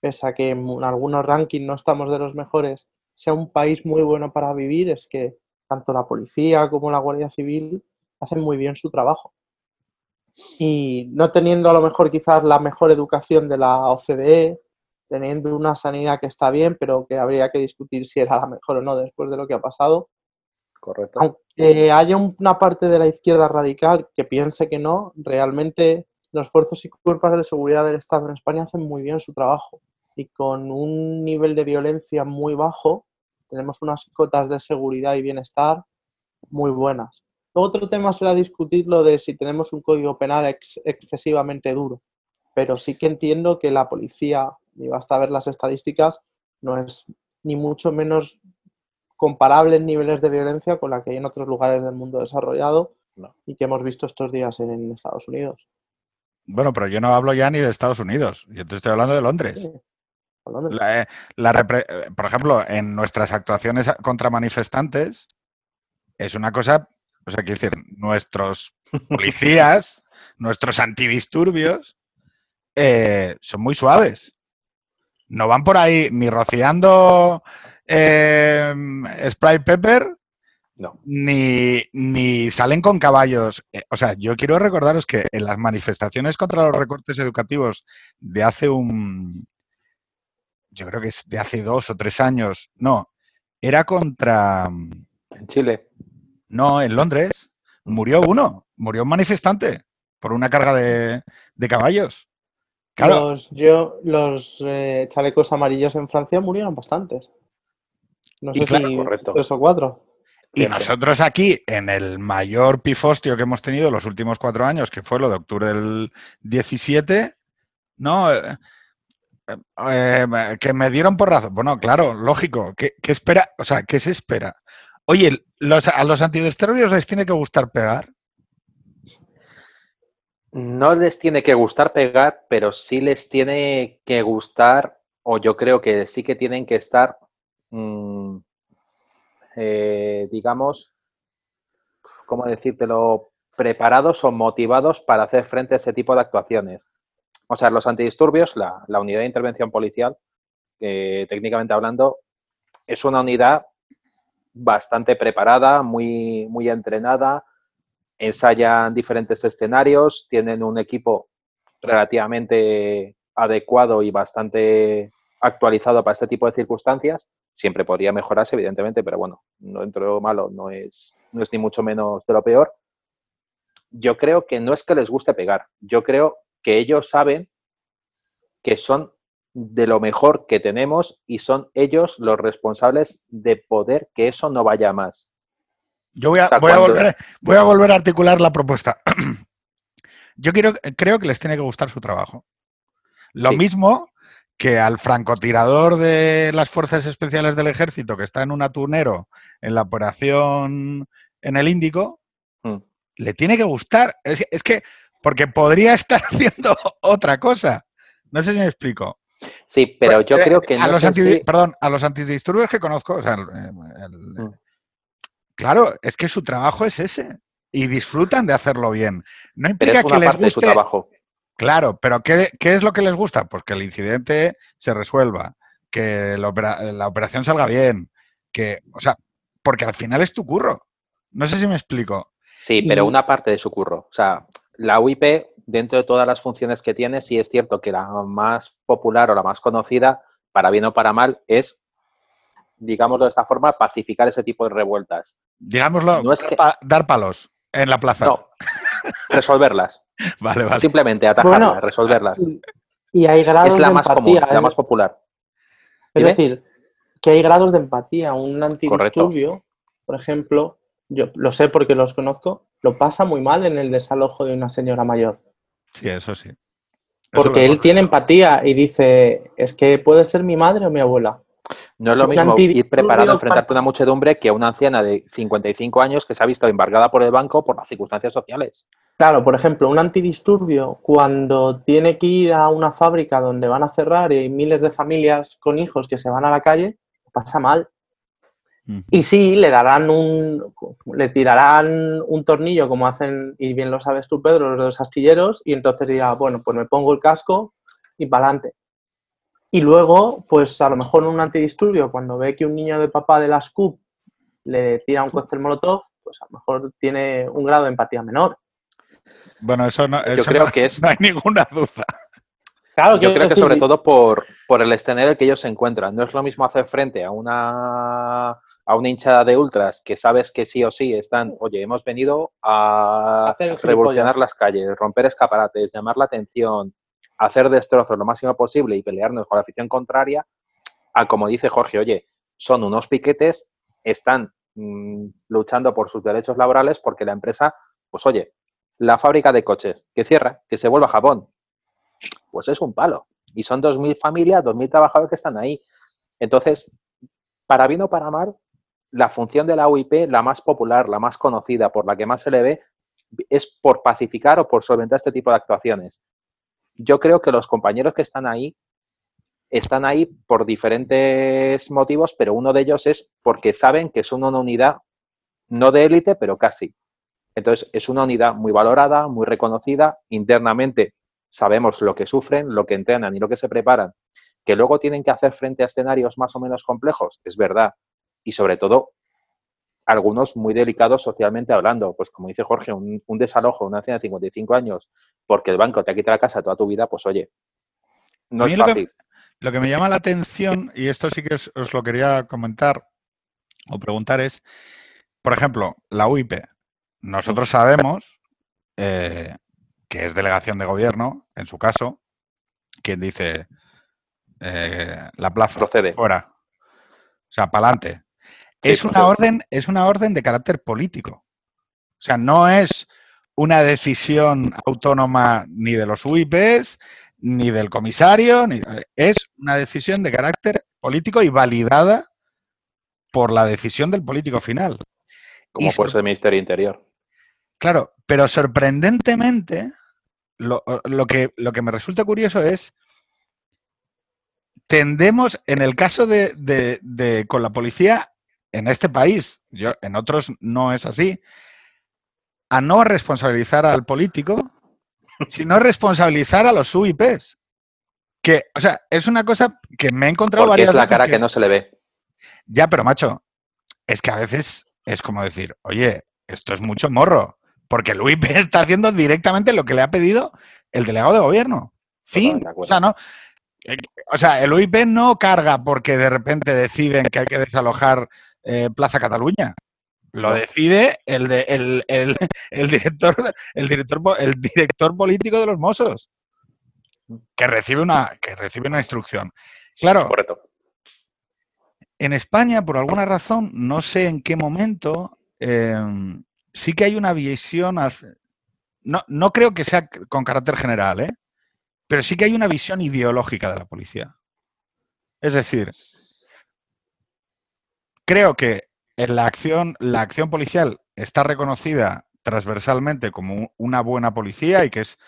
pese a que en algunos rankings no estamos de los mejores, sea un país muy bueno para vivir es que tanto la policía como la Guardia Civil hacen muy bien su trabajo. Y no teniendo a lo mejor quizás la mejor educación de la OCDE, teniendo una sanidad que está bien, pero que habría que discutir si era la mejor o no después de lo que ha pasado. Correcto. Aunque haya una parte de la izquierda radical que piense que no, realmente los fuerzas y cuerpos de seguridad del Estado en España hacen muy bien su trabajo y con un nivel de violencia muy bajo tenemos unas cotas de seguridad y bienestar muy buenas. Otro tema será discutir lo de si tenemos un código penal excesivamente duro, pero sí que entiendo que la policía y basta ver las estadísticas, no es ni mucho menos comparable en niveles de violencia con la que hay en otros lugares del mundo desarrollado y que hemos visto estos días en Estados Unidos. Bueno, pero yo no hablo ya ni de Estados Unidos, yo te estoy hablando de Londres. Eh, por ejemplo, en nuestras actuaciones contra manifestantes es una cosa, o sea, quiero decir, nuestros policías, nuestros antidisturbios eh, son muy suaves. No van por ahí ni rociando eh, spray pepper, ni, ni, salen con caballos. Eh, o sea, yo quiero recordaros que en las manifestaciones contra los recortes educativos de hace un, yo creo que es de hace dos o tres años, no, era contra... En Chile. No, en Londres. Murió uno, murió un manifestante por una carga de, de caballos. Los, yo, los eh, chalecos amarillos en Francia murieron bastantes. No sé si tres o cuatro. Y nosotros aquí, en el mayor pifostio que hemos tenido los últimos cuatro años, que fue lo de octubre del 17, ¿no? Eh, que me dieron por razón. Bueno, claro, lógico. ¿Qué, espera? O sea, ¿qué se espera? Oye, ¿a los antidisturbios les tiene que gustar pegar? No les tiene que gustar pegar, pero sí les tiene que gustar, o yo creo que sí que tienen que estar, mm, eh, digamos, ¿cómo decírtelo? Preparados o motivados para hacer frente a ese tipo de actuaciones. O sea, los antidisturbios, la, unidad de intervención policial, técnicamente hablando, es una unidad bastante preparada, muy, muy entrenada, ensayan diferentes escenarios, tienen un equipo relativamente adecuado y bastante actualizado para este tipo de circunstancias. Siempre podría mejorarse, evidentemente, pero bueno, no dentro de lo malo no es, no es ni mucho menos de lo peor. Yo creo que no es que les guste pegar, yo creo que ellos saben que son de lo mejor que tenemos y son ellos los responsables de poder que eso no vaya más. Yo voy a, volver, a articular la propuesta. Yo quiero, creo que les tiene que gustar su trabajo. Lo mismo que al francotirador de las Fuerzas Especiales del Ejército que está en un atunero en la operación en el Índico, mm. le tiene que gustar. Es, que, porque podría estar haciendo otra cosa. No sé si me explico. Sí, pero pues, yo eh, creo que... A los Perdón, a los antidisturbios que conozco, o sea, mm. Claro, es que su trabajo es ese y disfrutan de hacerlo bien. No implica que les guste. trabajo. Claro, pero ¿qué, es lo que les gusta? Pues que el incidente se resuelva, que la, operación salga bien, que, o sea, porque al final es tu curro. No sé si me explico. Sí, pero una parte de su curro. O sea, la UIP, dentro de todas las funciones que tiene, sí es cierto que la más popular o la más conocida, para bien o para mal, es digámoslo de esta forma, pacificar ese tipo de revueltas. Digámoslo, no es dar palos en la plaza. No, resolverlas. vale, vale. Simplemente atajarlas, resolverlas. Y, hay grados es la más común, la más popular. Es decir, que hay grados de empatía. Un antidisturbio, por ejemplo, yo lo sé porque los conozco, lo pasa muy mal en el desalojo de una señora mayor. Sí, eso sí. porque él tiene empatía y dice, es que puede ser mi madre o mi abuela. No es lo mismo ir preparado a enfrentarte a una muchedumbre que a una anciana de 55 años que se ha visto embargada por el banco por las circunstancias sociales. Claro, por ejemplo, un antidisturbio cuando tiene que ir a una fábrica donde van a cerrar y hay miles de familias con hijos que se van a la calle, pasa mal. Y sí, le darán un, le tirarán un tornillo como hacen, y bien lo sabes tú, Pedro, los dos astilleros, y entonces dirá, bueno, pues me pongo el casco y para adelante. Y luego, pues a lo mejor un antidisturbio, cuando ve que un niño de papá de la SCUP le tira un cóctel molotov, pues a lo mejor tiene un grado de empatía menor. Bueno, eso no, Yo creo que es... no hay ninguna duda. Claro, Yo creo que sobre todo por, por el escenario que ellos se encuentran. No es lo mismo hacer frente a una a una hinchada de ultras que sabes que sí o sí están, oye, hemos venido a revolucionar las calles, romper escaparates, llamar la atención, hacer destrozos lo máximo posible y pelearnos con la afición contraria, a como dice Jorge, oye, son unos piquetes, están mm, luchando por sus derechos laborales porque la empresa, pues oye, la fábrica de coches que cierra, que se vuelva a Japón, pues es un palo. Y son 2.000 familias, 2.000 trabajadores que están ahí. Entonces, para bien o para mal, la función de la UIP, la más popular, la más conocida, por la que más se le ve, es por pacificar o por solventar este tipo de actuaciones. Yo creo que los compañeros que están ahí están ahí por diferentes motivos, pero uno de ellos es porque saben que son una unidad no de élite, pero casi. Entonces, es una unidad muy valorada, muy reconocida. Internamente sabemos lo que sufren, lo que entrenan y lo que se preparan. Que luego tienen que hacer frente a escenarios más o menos complejos, es verdad y sobre todo algunos muy delicados socialmente hablando. Pues como dice Jorge, un, desalojo de una anciana de 55 años porque el banco te ha quitado la casa toda tu vida, pues oye, no es fácil. Lo que, me llama la atención, y esto sí que os, lo quería comentar o preguntar, es, por ejemplo, la UIP. Nosotros sabemos eh, que es delegación de gobierno, en su caso, quien dice eh, la plaza Procede. fuera. O sea, para adelante es, una orden, es una orden de carácter político. O sea, no es una decisión autónoma ni de los UIPs, ni del comisario, ni, es una decisión de carácter político y validada por la decisión del político final. Como puede ser el Ministerio Interior. Claro, pero sorprendentemente, lo, que, lo que me resulta curioso es tendemos, en el caso de, de, con la policía, en este país, yo, en otros no es así, a no responsabilizar al político, sino responsabilizar a los UIPs. Que, o sea, es una cosa que me he encontrado Porque es la cara que, no se le ve. Ya, pero macho, es que a veces es como decir, oye, esto es mucho morro, porque el UIP está haciendo directamente lo que le ha pedido el delegado de gobierno. Fin. O sea, no. Eh, o sea, el UIP no carga porque de repente deciden que hay que desalojar eh, Plaza Cataluña. Lo decide el, de, el, el, director, el, director, el director político de los Mossos, que recibe una, que recibe una instrucción. Claro, en España, por alguna razón, no sé en qué momento, em, sí que hay una visión, no, no creo que sea con carácter general, ¿eh? pero sí que hay una visión ideológica de la policía. Es decir, creo que en la acción, la acción policial está reconocida transversalmente como una buena policía y que es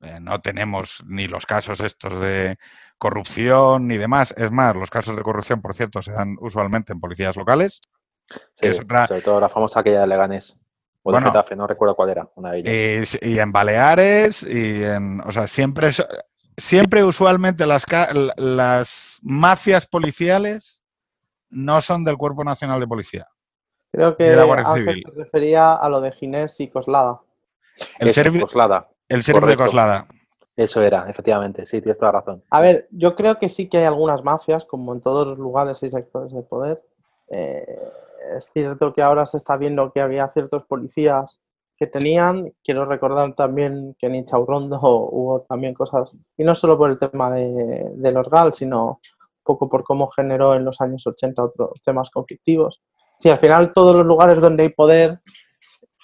eh, no tenemos ni los casos estos de corrupción ni demás. Es más, los casos de corrupción, por cierto, se dan usualmente en policías locales. Sí, sobre todo la famosa aquella de Leganés. O de Getafe, no recuerdo cuál era, una de ellas. Y, en Baleares, y en. O sea, siempre, siempre usualmente las, las mafias policiales no son del Cuerpo Nacional de Policía. Creo que se refería a lo de Ginés y Coslada. El servicio Coslada. El servicio de Coslada. Eso era, efectivamente, sí, tienes toda razón. A ver, yo creo que sí que hay algunas mafias, como en todos los lugares y sectores de poder. Eh, es cierto que ahora se está viendo que había ciertos policías que tenían. Quiero recordar también que en Inchaurrondo hubo también cosas, y no solo por el tema de, de los GAL, sino poco por cómo generó en los años 80 otros temas conflictivos. Sí, al final todos los lugares donde hay poder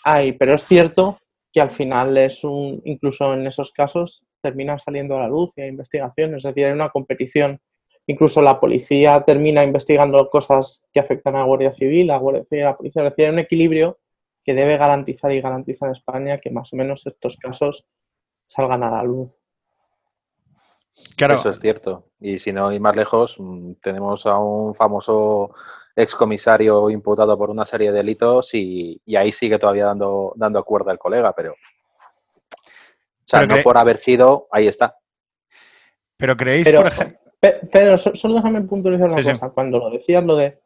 hay, pero es cierto que al final es un, incluso en esos casos terminan saliendo a la luz y hay investigaciones, es decir, hay una competición. Incluso la policía termina investigando cosas que afectan a la Guardia Civil, a la Guardia Civil a la policía. Es decir, hay un equilibrio que debe garantizar y garantiza en España que más o menos estos casos salgan a la luz. Claro. Eso es cierto. Y si no ir más lejos, mm, tenemos a un famoso excomisario imputado por una serie de delitos y, ahí sigue todavía dando, dando cuerda el colega, pero. O sea, no por haber sido, ahí está. Pero creéis, por ejemplo. Pedro, solo déjame puntualizar una cosa. Cuando lo decías, lo de.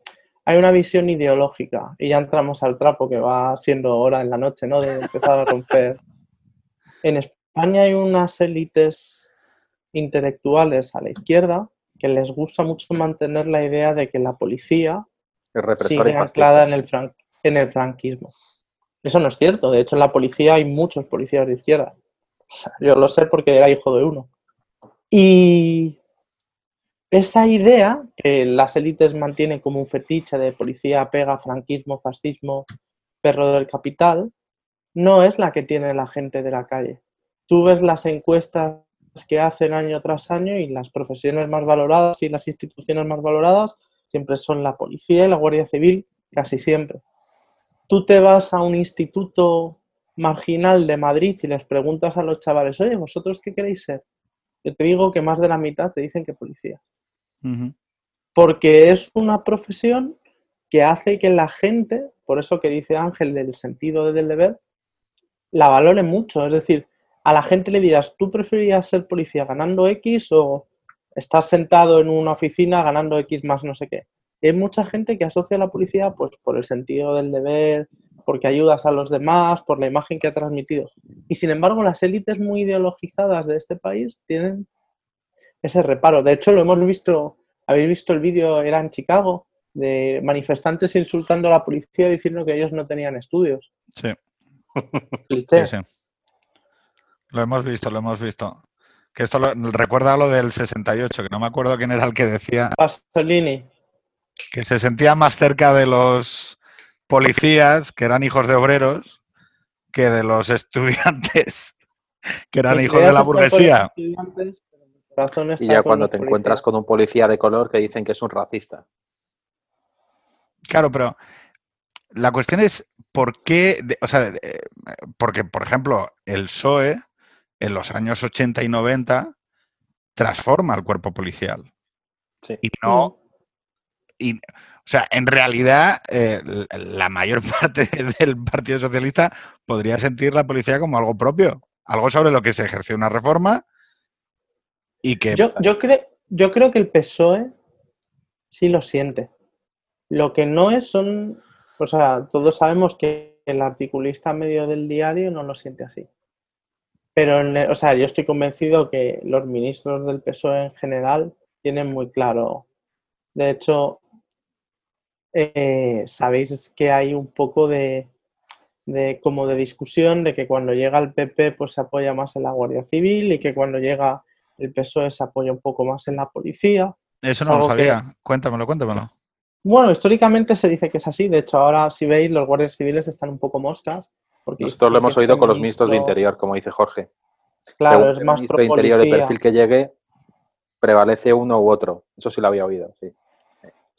Hay una visión ideológica y ya entramos al trapo que va siendo hora en la noche, ¿no? De empezar a romper. En España hay unas élites intelectuales a la izquierda que les gusta mucho mantener la idea de que la policía sigue anclada en el, en el franquismo. Eso no es cierto. De hecho, en la policía hay muchos policías de izquierda. yo lo sé porque era hijo de uno. Y esa idea que las élites mantienen como un fetiche de policía pega, franquismo, fascismo, perro del capital, no es la que tiene la gente de la calle. Tú ves las encuestas que hacen año tras año y las profesiones más valoradas y las instituciones más valoradas siempre son la policía y la Guardia Civil, casi siempre. Tú te vas a un instituto marginal de Madrid y les preguntas a los chavales, oye, ¿vosotros qué queréis ser? Yo te digo que más de la mitad te dicen que policía. Porque es una profesión que hace que la gente, por eso que dice Ángel del sentido del deber, la valore mucho. Es decir, a la gente le dirás, ¿tú preferirías ser policía ganando X o estar sentado en una oficina ganando X más no sé qué? hay mucha gente que asocia a la policía pues, por el sentido del deber, porque ayudas a los demás, por la imagen que ha transmitido. Y sin embargo, las élites muy ideologizadas de este país tienen ese reparo. De hecho, lo hemos visto, habéis visto el vídeo, era en Chicago, de manifestantes insultando a la policía diciendo que ellos no tenían estudios. Sí. sí, sí. Lo hemos visto, lo hemos visto. Que esto recuerda lo del 68, que no me acuerdo quién era el que decía. Pasolini. Que se sentía más cerca de los policías, que eran hijos de obreros, que de los estudiantes, que eran hijos de la burguesía. Y ya cuando te encuentras con un policía de color que dicen que es un racista. Claro, pero la cuestión es por qué, o sea, porque, por ejemplo, el PSOE en los años 80 y 90 transforma el cuerpo policial. Y no. Y, o sea, en realidad, eh, la mayor parte del Partido Socialista podría sentir la policía como algo propio, algo sobre lo que se ejerció una reforma y que. Yo, yo, yo creo que el PSOE sí lo siente. Lo que no es son. O sea, todos sabemos que el articulista medio del diario no lo siente así. Pero, o sea, yo estoy convencido que los ministros del PSOE en general tienen muy claro. De hecho, eh, sabéis que hay un poco de, como de discusión de que cuando llega el PP pues se apoya más en la Guardia Civil y que cuando llega el PSOE se apoya un poco más en la policía. Eso no lo sabía. Cuéntamelo, cuéntamelo. Bueno, históricamente se dice que es así. De hecho, ahora si veis, los guardias civiles están un poco moscas nosotros lo hemos oído con los ministros de Interior, como dice Jorge. Claro, es más pro Interior de perfil que llegue, prevalece uno u otro. Eso sí lo había oído, sí.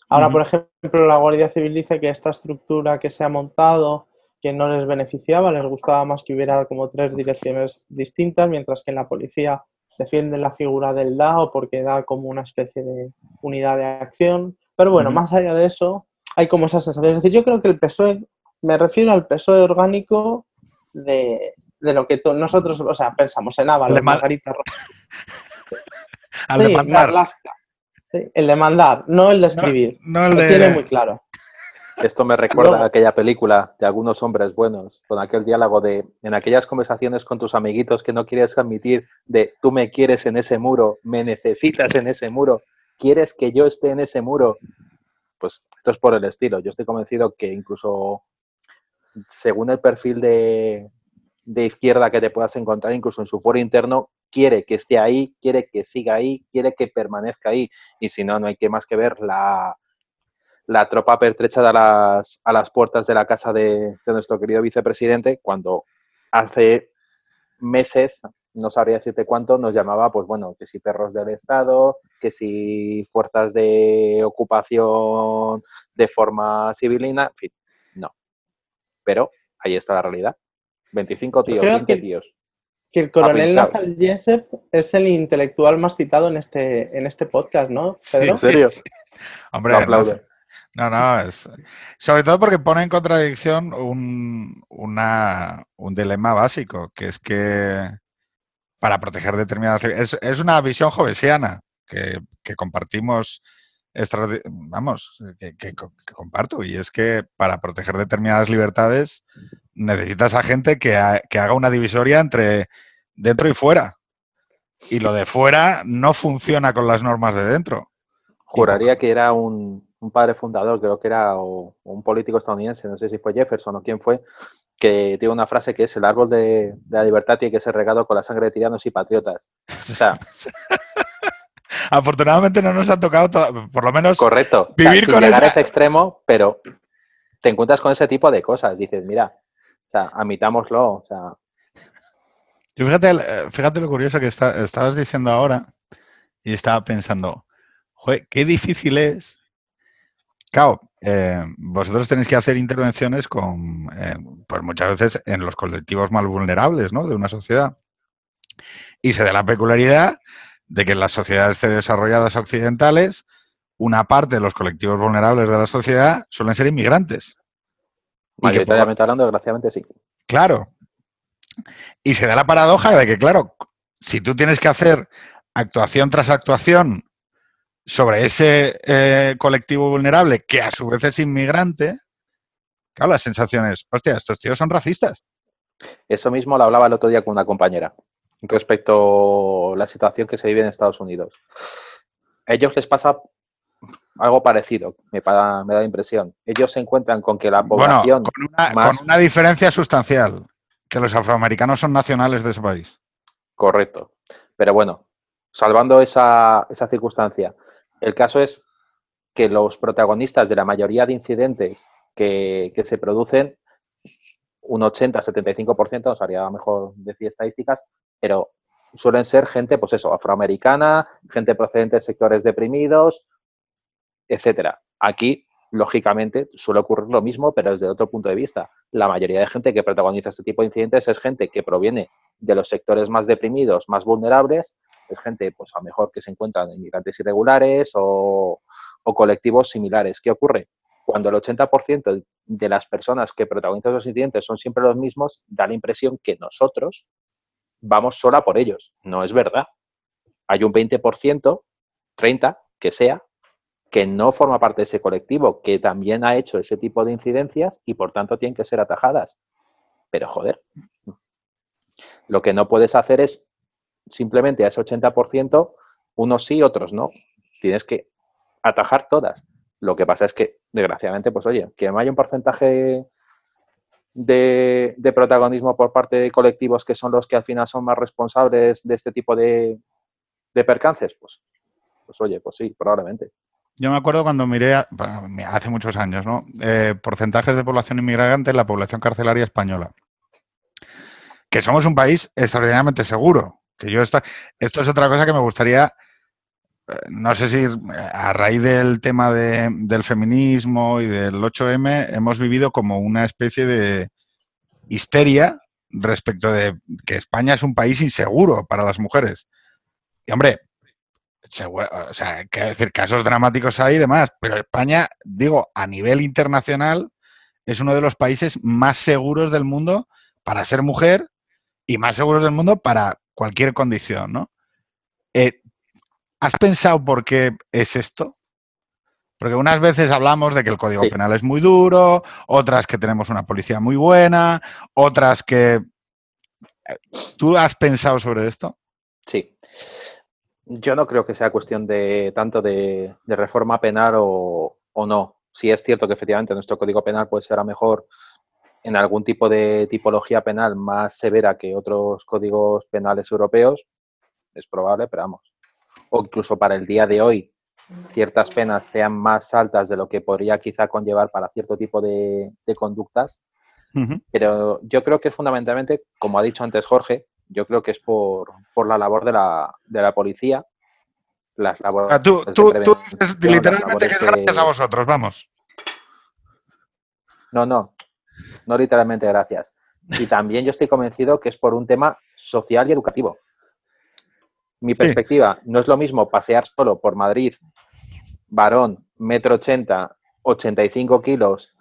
Ahora, por ejemplo, la Guardia Civil dice que esta estructura que se ha montado, que no les beneficiaba, les gustaba más que hubiera como tres direcciones distintas, mientras que en la policía defienden la figura del DAO porque da como una especie de unidad de acción. Pero bueno, más allá de eso, hay como esa sensación. Es decir, yo creo que el PSOE me refiero al PSOE orgánico de, lo que nosotros, o sea, pensamos en Ávalo, Margarita al de mandar. el de mandar, no el de escribir. No, el de... tiene muy claro. Esto me recuerda a aquella película de algunos hombres buenos, con aquel diálogo de en aquellas conversaciones con tus amiguitos que no quieres admitir de tú me quieres en ese muro, me necesitas en ese muro, quieres que yo esté en ese muro. Pues esto es por el estilo. Yo estoy convencido que incluso según el perfil de, de izquierda que te puedas encontrar, incluso en su foro interno, quiere que esté ahí, quiere que siga ahí, quiere que permanezca ahí. Y si no, no hay que más que ver la, la tropa pertrechada a las, a las puertas de la casa de, nuestro querido vicepresidente, cuando hace meses, no sabría decirte cuánto, nos llamaba, pues bueno, que si perros del Estado, que si fuerzas de ocupación de forma civilina, en fin. Pero ahí está la realidad. 25 tíos, 20 tíos. Que el coronel Nazal Jesep es el intelectual más citado en este, en este podcast, ¿no? ¿En serio? Hombre, no, no, es. Sobre todo porque pone en contradicción un, un dilema básico, que es que para proteger determinadas. Es, es una visión jovesiana que, compartimos, vamos, que, comparto, y es que para proteger determinadas libertades necesitas a gente que, que haga una divisoria entre dentro y fuera. Y lo de fuera no funciona con las normas de dentro. Juraría que era un, un padre fundador, creo que era un político estadounidense, no sé si fue Jefferson o quién fue, que tiene una frase que es el árbol de, la libertad tiene que ser regado con la sangre de tiranos y patriotas. O sea, Afortunadamente no nos ha tocado, por lo menos, correcto, vivir con llegar a ese extremo, pero te encuentras con ese tipo de cosas. Dices, mira, o sea, amitámoslo, o sea. fíjate, fíjate lo curioso que estabas diciendo ahora y estaba pensando, qué difícil es Claro, eh, vosotros tenéis que hacer intervenciones con, eh, pues muchas veces en los colectivos más vulnerables ¿no? de una sociedad. Y se da la peculiaridad de que en las sociedades desarrolladas occidentales, una parte de los colectivos vulnerables de la sociedad suelen ser inmigrantes. Mayoritariamente hablando, desgraciadamente sí. Claro. Y se da la paradoja de que, claro, si tú tienes que hacer actuación tras actuación sobre ese eh, colectivo vulnerable, que a su vez es inmigrante, claro, la sensación es, hostia, estos tíos son racistas. Eso mismo lo hablaba el otro día con una compañera respecto a la situación que se vive en Estados Unidos. A ellos les pasa algo parecido, me, da, me da impresión. Ellos se encuentran con que la población... con, una, con una diferencia sustancial, que los afroamericanos son nacionales de ese país. Correcto. Pero bueno, salvando esa, esa circunstancia, el caso es que los protagonistas de la mayoría de incidentes que, se producen, un 80-75%, nos haría mejor decir estadísticas, pero suelen ser gente, pues eso, afroamericana, gente procedente de sectores deprimidos, etcétera. Aquí, lógicamente, suele ocurrir lo mismo, pero desde otro punto de vista. La mayoría de gente que protagoniza este tipo de incidentes es gente que proviene de los sectores más deprimidos, más vulnerables, es gente, pues a lo mejor que se encuentran inmigrantes irregulares o, colectivos similares. ¿Qué ocurre? Cuando el 80% de las personas que protagonizan los incidentes son siempre los mismos, da la impresión que nosotros vamos sola por ellos. No es verdad. Hay un 20%, 30%, que sea, que no forma parte de ese colectivo, que también ha hecho ese tipo de incidencias y por tanto tienen que ser atajadas. Pero joder, lo que no puedes hacer es simplemente a ese 80%, unos sí, otros no. Tienes que atajar todas. Lo que pasa es que, desgraciadamente, pues oye, que no haya un porcentaje de, protagonismo por parte de colectivos que son los que al final son más responsables de este tipo de, percances, pues, pues oye, pues sí, probablemente. Yo me acuerdo cuando miré, hace muchos años, ¿no? Eh, porcentajes de población inmigrante en la población carcelaria española. Que somos un país extraordinariamente seguro. Que yo esto es otra cosa que me gustaría, no sé si a raíz del tema del feminismo y del 8M hemos vivido como una especie de histeria respecto de que España es un país inseguro para las mujeres. Y hombre, o sea, que decir, casos dramáticos hay y demás, pero España, digo, a nivel internacional, es uno de los países más seguros del mundo para ser mujer y más seguros del mundo para cualquier condición, ¿no? Eh, ¿Has pensado por qué es esto? Porque unas veces hablamos de que el Código Penal es muy duro, otras que tenemos una policía muy buena, otras que... Eh, ¿Tú has pensado sobre esto? Sí. Yo no creo que sea cuestión de tanto de, reforma penal o, o, no. Sí es cierto que efectivamente nuestro Código Penal puede ser a mejor en algún tipo de tipología penal más severa que otros códigos penales europeos, es probable, pero vamos. O incluso para el día de hoy, ciertas penas sean más altas de lo que podría quizá conllevar para cierto tipo de, conductas. Pero yo creo que fundamentalmente, como ha dicho antes Jorge, yo creo que es por, la labor de la, de la policía. Las labores ah, tú, tú, literalmente que es gracias a vosotros, vamos. No, no, no literalmente gracias. Y también yo estoy convencido que es por un tema social y educativo. Mi perspectiva, no es lo mismo pasear solo por Madrid, varón, metro ochenta, 85 kilos,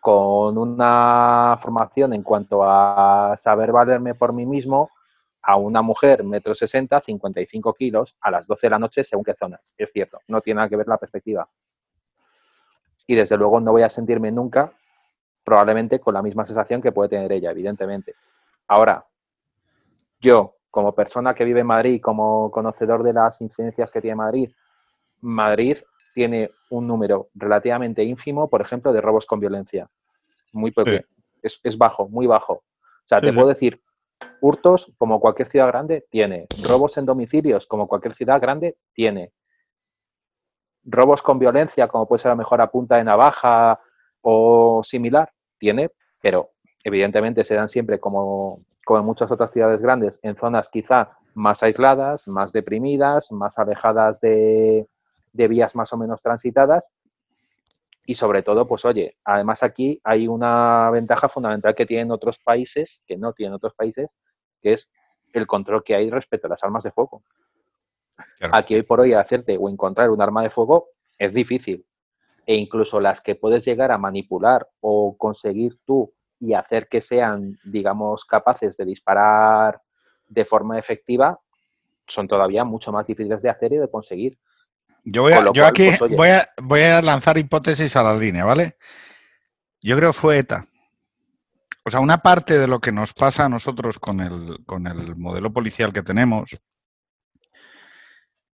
con una formación en cuanto a saber valerme por mí mismo a una mujer, metro sesenta, 55 kilos, a las 12 de la noche, según qué zonas. Es cierto, no tiene nada que ver la perspectiva. Y desde luego no voy a sentirme nunca, probablemente, con la misma sensación que puede tener ella, evidentemente. Ahora, yo, como persona que vive en Madrid, como conocedor de las incidencias que tiene Madrid, Madrid tiene un número relativamente ínfimo, por ejemplo, de robos con violencia. Muy pequeño. Es, bajo, muy bajo. O sea, te puedo decir, hurtos, como cualquier ciudad grande, tiene. Robos en domicilios, como cualquier ciudad grande, tiene. Robos con violencia, como puede ser a lo mejor a punta de navaja o similar, tiene, pero evidentemente se dan siempre como, como en muchas otras ciudades grandes, en zonas quizá más aisladas, más deprimidas, más alejadas de, de vías más o menos transitadas. Y sobre todo, pues oye, además aquí hay una ventaja fundamental que tienen otros países, que no tienen otros países, que es el control que hay respecto a las armas de fuego. Aquí hoy por hoy hacerte o encontrar un arma de fuego es difícil. E incluso las que puedes llegar a manipular o conseguir tú y hacer que sean, digamos, capaces de disparar de forma efectiva, son todavía mucho más difíciles de hacer y de conseguir. Yo, voy yo aquí pues, voy, a, voy a lanzar hipótesis a la línea, ¿vale? Yo creo que fue ETA. O sea, una parte de lo que nos pasa a nosotros con el, con el modelo policial que tenemos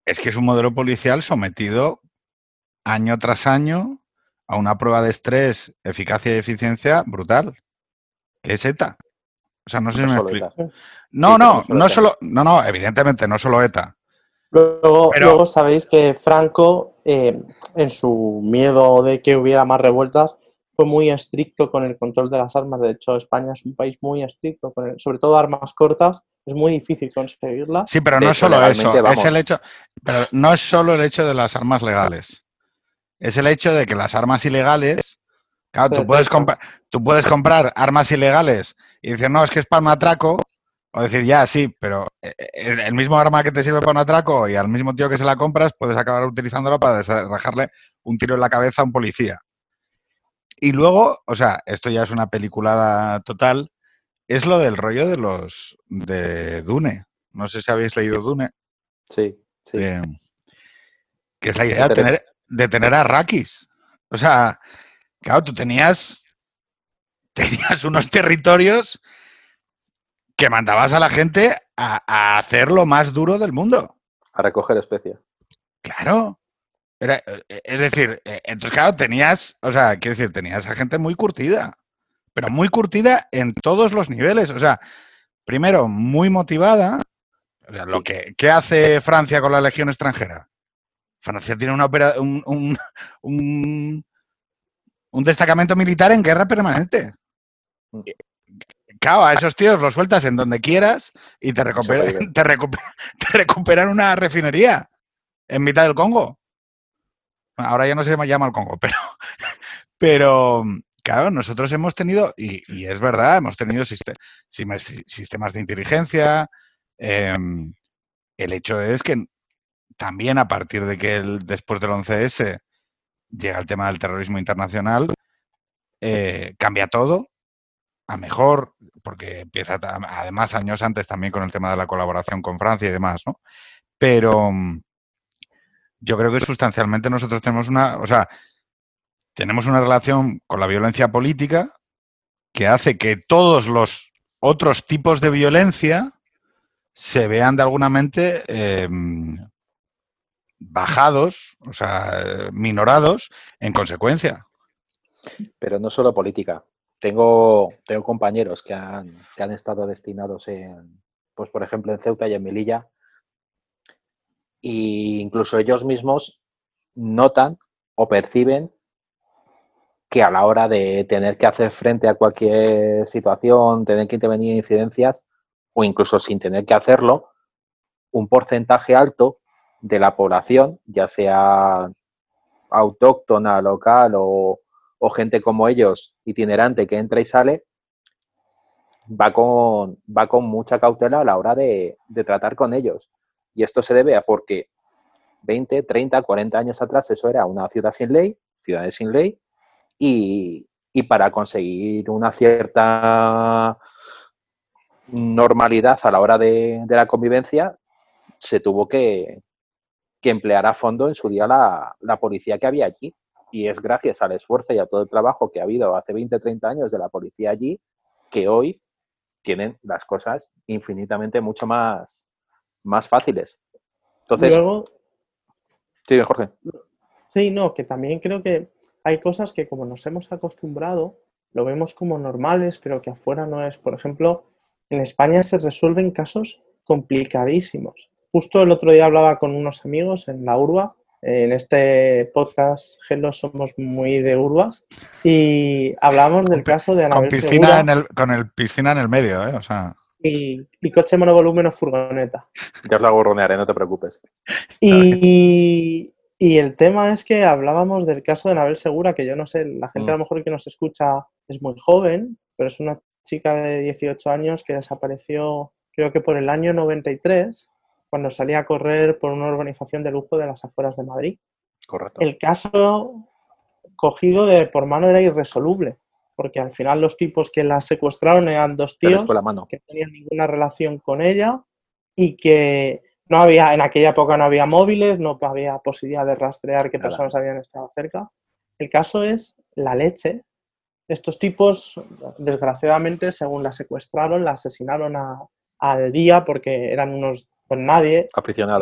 es que es un modelo policial sometido año tras año a una prueba de estrés, eficacia y eficiencia brutal, que es ETA. O sea, no sé si me explico. No, no, no solo, no, no, evidentemente no solo ETA. Luego, sabéis que Franco, eh, en su miedo de que hubiera más revueltas, fue muy estricto con el control de las armas. De hecho, España es un país muy estricto, con sobre todo armas cortas. Es muy difícil conseguirlas. Sí, pero no es solo eso. Es el hecho, pero no es solo el hecho de las armas legales. Es el hecho de que las armas ilegales, claro, tú puedes, tú puedes comprar armas ilegales y decir, no, es que es para un atraco, o decir, ya, sí, pero eh, eh, el mismo arma que te sirve para un atraco y al mismo tío que se la compras, puedes acabar utilizándolo para desarrojarle un tiro en la cabeza a un policía. Y luego, o sea, esto ya es una peliculada total, es lo del rollo de los de Dune. No sé si habéis leído Dune. Sí, sí. que es la idea de tener, de tener a Rakis. O sea, claro, tú tenías, tenías unos territorios que mandabas a la gente a, hacer lo más duro del mundo. A recoger especies. Claro. Era, es decir, eh, entonces, claro, tenías, o sea, quiero decir, tenías a gente muy curtida, pero muy curtida en todos los niveles. O sea, primero, muy motivada. lo que ¿qué hace Francia con la legión extranjera. Francia tiene una un, un, un, un, destacamento militar en guerra permanente. Claro, a esos tíos los sueltas en donde quieras y te, recuperan, te, recuperan una refinería en mitad del Congo. Ahora ya no se llama el Congo, pero, pero claro, nosotros hemos tenido, y, es verdad, hemos tenido sistemas de inteligencia. Em, el hecho es que también a partir de que el, después del 11S llega el tema del terrorismo internacional, eh, cambia todo a mejor, porque empieza además años antes también con el tema de la colaboración con Francia y demás, ¿no? Pero mm, yo creo que sustancialmente nosotros tenemos una, o sea, tenemos una relación con la violencia política que hace que todos los otros tipos de violencia se vean de alguna mente em, bajados, o sea, minorados en consecuencia. Pero no solo política, tengo, tengo compañeros que han, que han estado destinados en, pues por ejemplo, en Ceuta y en Melilla, e incluso ellos mismos notan o perciben que a la hora de tener que hacer frente a cualquier situación, tener que intervenir en incidencias, o incluso sin tener que hacerlo, un porcentaje alto de la población, ya sea autóctona, local o, gente como ellos, itinerante, que entra y sale, va con, va con mucha cautela a la hora de, tratar con ellos. Y esto se debe a porque 20, 30, 40 años atrás eso era una ciudad sin ley, ciudades sin ley, y, para conseguir una cierta normalidad a la hora de, la convivencia, se tuvo que, emplear a fondo en su día la, la, policía que había allí. Y es gracias al esfuerzo y a todo el trabajo que ha habido hace 20, 30 años de la policía allí que hoy tienen las cosas infinitamente mucho más, más fáciles. Entonces, Luego, sí, Jorge. Sí, no, que también creo que hay cosas que como nos hemos acostumbrado, lo vemos como normales, pero que afuera no es. Por ejemplo, en España se resuelven casos complicadísimos. Justo el otro día hablaba con unos amigos en la urba en este podcast, Gelo, somos muy de urbas y hablamos del caso de Anabel con piscina en el, Con el piscina en el medio, ¿eh? O sea... Y, coche monovolumen o furgoneta. Ya os la gorronearé, no te preocupes. Y, y, el tema es que hablábamos del caso de Anabel Segura, que yo no sé, la gente a lo mm. mejor que nos escucha es muy joven, pero es una chica de 18 años que desapareció creo que por el año 93 cuando salía a correr por una urbanización de lujo de las afueras de Madrid. Correcto. El caso cogido de por mano era irresoluble, porque al final los tipos que la secuestraron eran dos tíos que no tenían ninguna relación con ella y que no había, en aquella época no había móviles, no había posibilidad de rastrear qué personas habían estado cerca. El caso es la leche. Estos tipos, desgraciadamente, según la secuestraron, la asesinaron al día porque eran unos con nadie.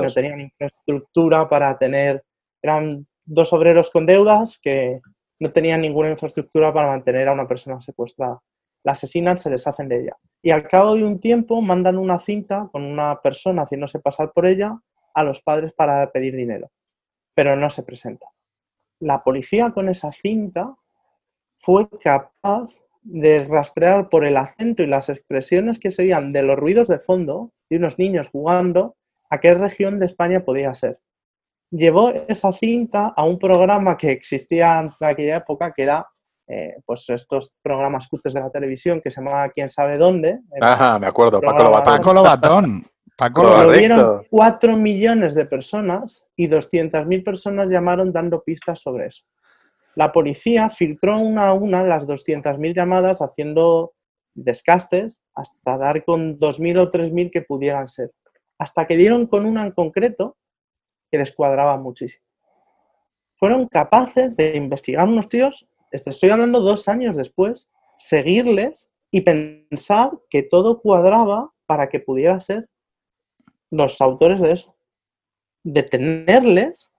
No tenían infraestructura para tener. Eran dos obreros con deudas que no tenían ninguna infraestructura para mantener a una persona secuestrada. La asesinan, se les hacen de ella. Y al cabo de un tiempo mandan una cinta con una persona haciéndose pasar por ella a los padres para pedir dinero. Pero no se presenta. La policía con esa cinta fue capaz de rastrear por el acento y las expresiones que se oían de los ruidos de fondo de unos niños jugando a qué región de España podía ser. Llevó esa cinta a un programa que existía en aquella época, que era eh, pues estos programas cutres de la televisión que se llamaba Quién sabe dónde. Ajá, me acuerdo, Paco Lobatón. Paco Lobatón. Paco Lo vieron 4 millones de personas y 200.000 personas llamaron dando pistas sobre eso la policía filtró una a una las 200.000 llamadas haciendo descastes hasta dar con 2.000 o 3.000 que pudieran ser. Hasta que dieron con una en concreto que les cuadraba muchísimo. Fueron capaces de investigar unos tíos, estoy hablando dos años después, seguirles y pensar que todo cuadraba para que pudiera ser los autores de eso. Detenerles,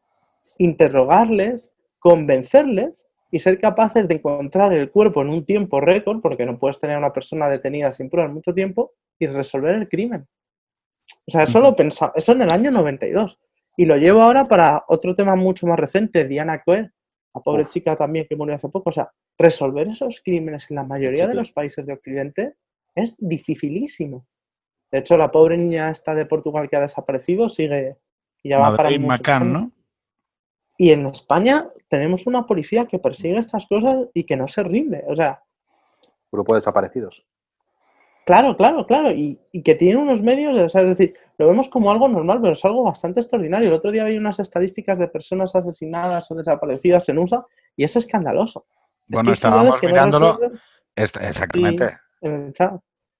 interrogarles, convencerles y ser capaces de encontrar el cuerpo en un tiempo récord, porque no puedes tener a una persona detenida sin pruebas mucho tiempo, y resolver el crimen. O sea, eso lo pensaba, eso en el año 92. Y lo llevo ahora para otro tema mucho más reciente, Diana Coe, la pobre chica también que murió hace poco. O sea, resolver esos crímenes en la mayoría de los países de Occidente es dificilísimo. De hecho, la pobre niña esta de Portugal que ha desaparecido sigue y ya va para Macán, ¿no? Y en España tenemos una policía que persigue estas cosas y que no se rinde. O sea. Grupo de desaparecidos. Claro, claro, claro. Y, que tiene unos medios, o sea, es decir, lo vemos como algo normal, pero es algo bastante extraordinario. El otro día vi unas estadísticas de personas asesinadas o desaparecidas en USA y es escandaloso. Bueno, estábamos mirándolo. exactamente.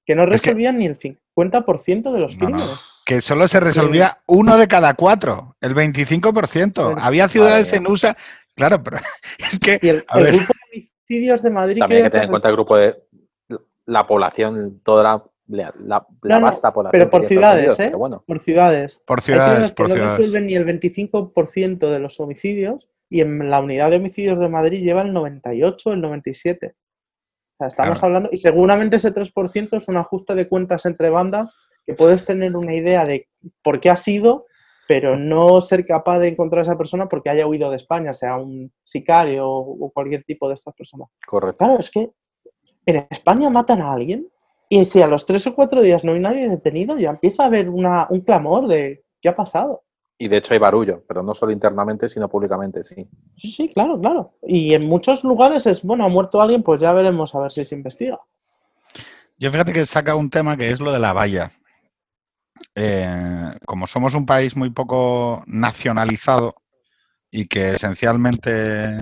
que no resolvían ni el 50% de los crímenes que solo se resolvía uno de cada cuatro, el 25%. Había ciudades en USA, claro, pero es que... el, grupo de homicidios de Madrid... También hay que tener en cuenta el grupo de la población, toda la, la, vasta población. Pero por ciudades, ¿eh? Por ciudades. Por ciudades, por que ciudades. no resuelven ni el 25% de los homicidios y en la unidad de homicidios de Madrid lleva el 98, el 97. estamos hablando, y seguramente ese 3% es un ajuste de cuentas entre bandas que puedes tener una idea de por qué ha sido, pero no ser capaz de encontrar a esa persona porque haya huido de España, sea un sicario o cualquier tipo de estas personas. Correcto. Claro, es que en España matan a alguien y si a los tres o cuatro días no hay nadie detenido, ya empieza a haber una, un clamor de qué ha pasado. Y de hecho hay barullo, pero no solo internamente, sino públicamente, sí. Sí, sí, claro, claro. Y en muchos lugares es, bueno, ha muerto alguien, pues ya veremos a ver si se investiga. Yo fíjate que saca un tema que es lo de la valla. Eh, como somos un país muy poco nacionalizado y que esencialmente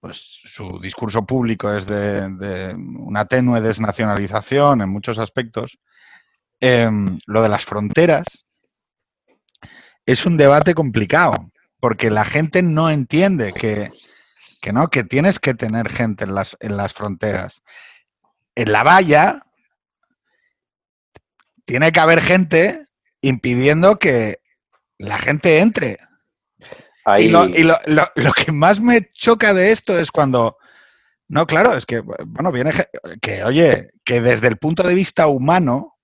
pues su discurso público es de, una tenue desnacionalización en muchos aspectos, em, lo de las fronteras es un debate complicado, porque la gente no entiende que, no, que tienes que tener gente en las, en las fronteras. En la valla tiene que haber gente impidiendo que la gente entre. Y, lo, que más me choca de esto es cuando... No, claro, es que, bueno, viene que, oye, que desde el punto de vista humano,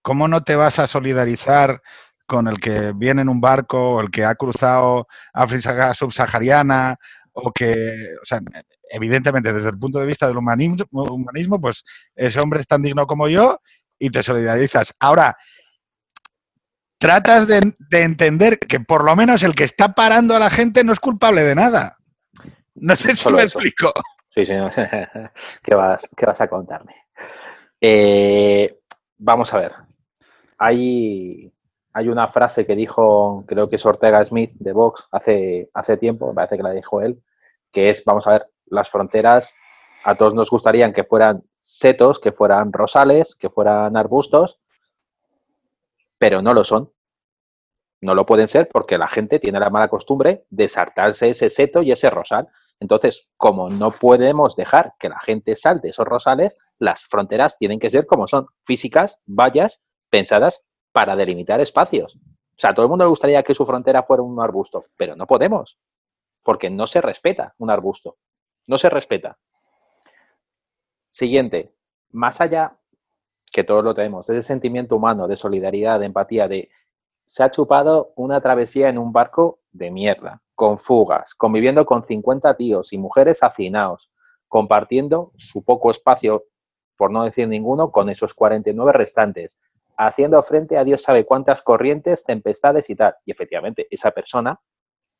¿cómo no te vas a solidarizar con el que viene en un barco o el que ha cruzado África subsahariana o que, o sea, evidentemente desde el punto de vista del humanismo, humanismo, pues ese hombre es tan digno como yo y te solidarizas. Ahora, tratas de, entender que por lo menos el que está parando a la gente no es culpable de nada. No sé si me explico. Sí, sí, ¿Qué, vas, ¿Qué vas a contarme? Eh, vamos a ver. Hay, hay una frase que dijo, creo que es Ortega Smith de Vox hace, hace tiempo, me parece que la dijo él, que es, vamos a ver, las fronteras a todos nos gustarían que fueran setos, que fueran rosales, que fueran arbustos, pero no lo son. No lo pueden ser porque la gente tiene la mala costumbre de saltarse ese seto y ese rosal. Entonces, como no podemos dejar que la gente salte esos rosales, las fronteras tienen que ser como son, físicas, vallas, pensadas para delimitar espacios. O sea, a todo el mundo le gustaría que su frontera fuera un arbusto, pero no podemos, porque no se respeta un arbusto. No se respeta. Siguiente, más allá, que todos lo tenemos, ese sentimiento humano de solidaridad, de empatía, de se ha chupado una travesía en un barco de mierda, con fugas, conviviendo con 50 tíos y mujeres hacinados, compartiendo su poco espacio, por no decir ninguno, con esos 49 restantes, haciendo frente a Dios sabe cuántas corrientes, tempestades y tal. Y efectivamente, esa persona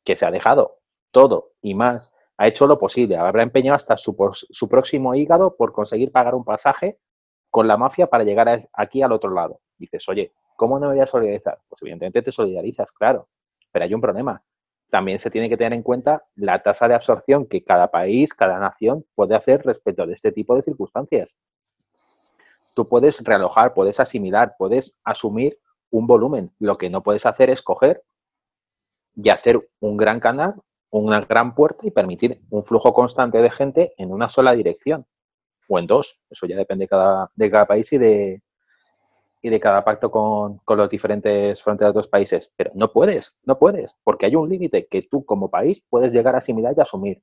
que se ha dejado todo y más, ha hecho lo posible, habrá empeñado hasta su, próximo hígado por conseguir pagar un pasaje con la mafia para llegar aquí al otro lado. Dices, oye, ¿cómo no me voy a solidarizar? Pues evidentemente te solidarizas, claro, pero hay un problema. También se tiene que tener en cuenta la tasa de absorción que cada país, cada nación puede hacer respecto de este tipo de circunstancias tú puedes realojar, puedes asimilar, puedes asumir un volumen. Lo que no puedes hacer es coger y hacer un gran canal, una gran puerta y permitir un flujo constante de gente en una sola dirección o en dos. Eso ya depende de cada, de cada país y de, y de cada pacto con, con, los diferentes fronteras de los países. Pero no puedes, no puedes, porque hay un límite que tú como país puedes llegar a asimilar y asumir.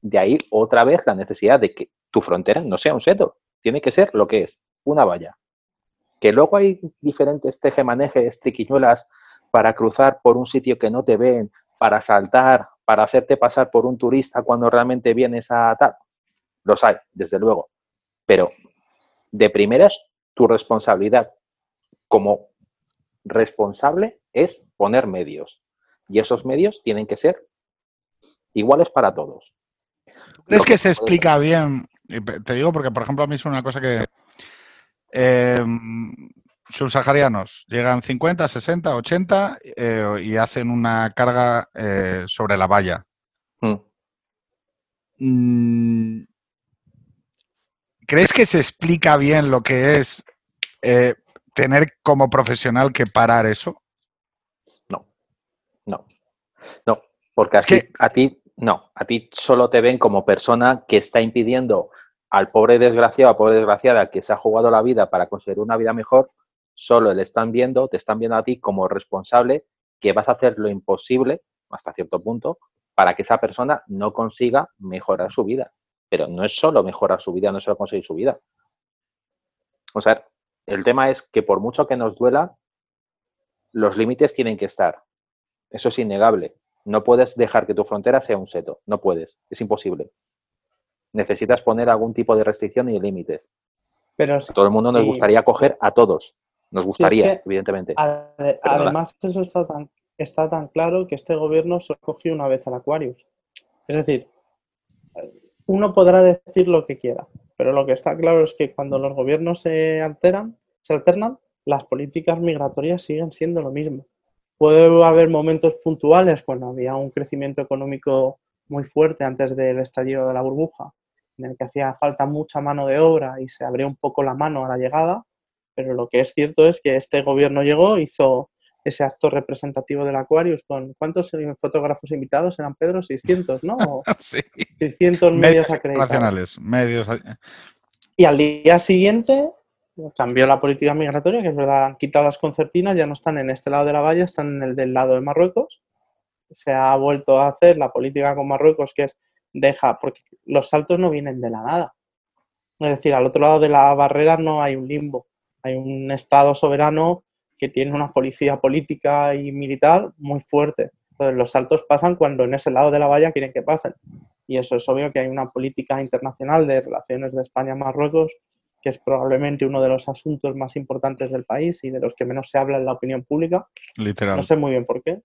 De ahí otra vez la necesidad de que tu frontera no sea un seto, tiene que ser lo que es, una valla. Que luego hay diferentes tejemanejes, triquiñuelas para cruzar por un sitio que no te ven, para saltar, para hacerte pasar por un turista cuando realmente vienes a tal. Los hay, desde luego. Pero de primeras, tu responsabilidad como responsable es poner medios. Y esos medios tienen que ser iguales para todos. ¿Crees que se explica bien? Te digo porque, por ejemplo, a mí es una cosa que, eh, subsaharianos llegan 50, 60, 80 y hacen una carga eh, sobre la valla. Hmm. Mm, ¿Crees que se explica bien lo que es eh, tener como profesional que parar eso? No, no, no, porque así, a ti, no, a ti solo te ven como persona que está impidiendo al pobre desgraciado, a pobre desgraciada que se ha jugado la vida para conseguir una vida mejor, solo le están viendo, te están viendo a ti como responsable que vas a hacer lo imposible, hasta cierto punto, para que esa persona no consiga mejorar su vida. pero no es solo mejorar su vida, no es solo conseguir su vida. O sea, el tema es que por mucho que nos duela, los límites tienen que estar. Eso es innegable. No puedes dejar que tu frontera sea un seto. No puedes. Es imposible. Necesitas poner algún tipo de restricción y límites. Pero todo el mundo nos gustaría coger a todos. Nos gustaría, evidentemente. además, eso está tan, está tan claro que este gobierno se cogió una vez al Aquarius. Es decir, uno podrá decir lo que quiera, pero lo que está claro es que cuando los gobiernos se alteran, se alternan, las políticas migratorias siguen siendo lo mismo. Puede haber momentos puntuales cuando había un crecimiento económico muy fuerte antes del estallido de la burbuja, en el que hacía falta mucha mano de obra y se abría un poco la mano a la llegada, pero lo que es cierto es que este gobierno llegó, hizo ese acto representativo del Aquarius con ¿cuántos fotógrafos invitados eran Pedro? 600, ¿no? sí. 600 medios, acreditados. medios. Y al día siguiente cambió la política migratoria, que es verdad, han quitado las concertinas, ya no están en este lado de la valla, están en el del lado de Marruecos. Se ha vuelto a hacer la política con Marruecos, que es deja, porque los saltos no vienen de la nada. Es decir, al otro lado de la barrera no hay un limbo hay un Estado soberano que tiene una policía política y militar muy fuerte. Entonces, los saltos pasan cuando en ese lado de la valla quieren que pasen. Y eso es obvio que hay una política internacional de relaciones de España-Marruecos, que es probablemente uno de los asuntos más importantes del país y de los que menos se habla en la opinión pública. Literal. No sé muy bien por qué.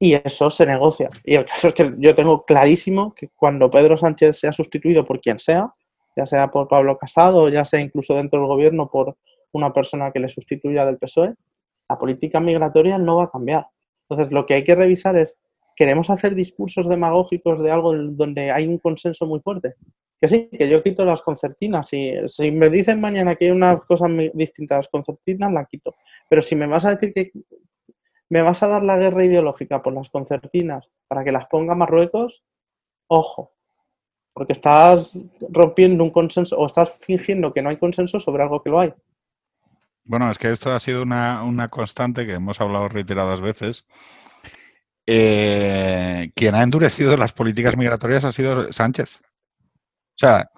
Y eso se negocia. Y el caso es que yo tengo clarísimo que cuando Pedro Sánchez sea sustituido por quien sea, ya sea por Pablo Casado, ya sea incluso dentro del gobierno por una persona que le sustituya del PSOE, la política migratoria no va a cambiar. Entonces, lo que hay que revisar es, ¿queremos hacer discursos demagógicos de algo donde hay un consenso muy fuerte? Que sí, que yo quito las concertinas. y si me dicen mañana que hay una cosa distinta a las concertinas, la quito. Pero si me vas a decir que me vas a dar la guerra ideológica por las concertinas para que las ponga Marruecos, ojo, porque estás rompiendo un consenso o estás fingiendo que no hay consenso sobre algo que lo hay. Bueno, es que esto ha sido una, constante que hemos hablado reiteradas veces. Eh, quien ha endurecido las políticas migratorias ha sido Sánchez. O sea,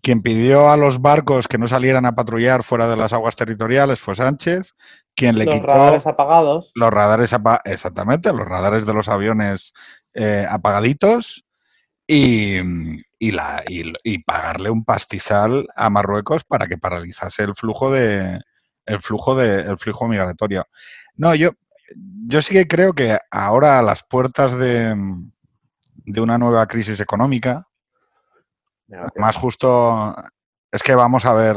quien pidió a los barcos que no salieran a patrullar fuera de las aguas territoriales fue Sánchez. Quien le los radares apagados. Los radares exactamente, los radares de los aviones eh, apagaditos y, la, y pagarle un pastizal a Marruecos para que paralizase el flujo de, el flujo de el flujo migratorio. No, yo, yo sí que creo que ahora a las puertas de, de una nueva crisis económica, más justo es que vamos a ver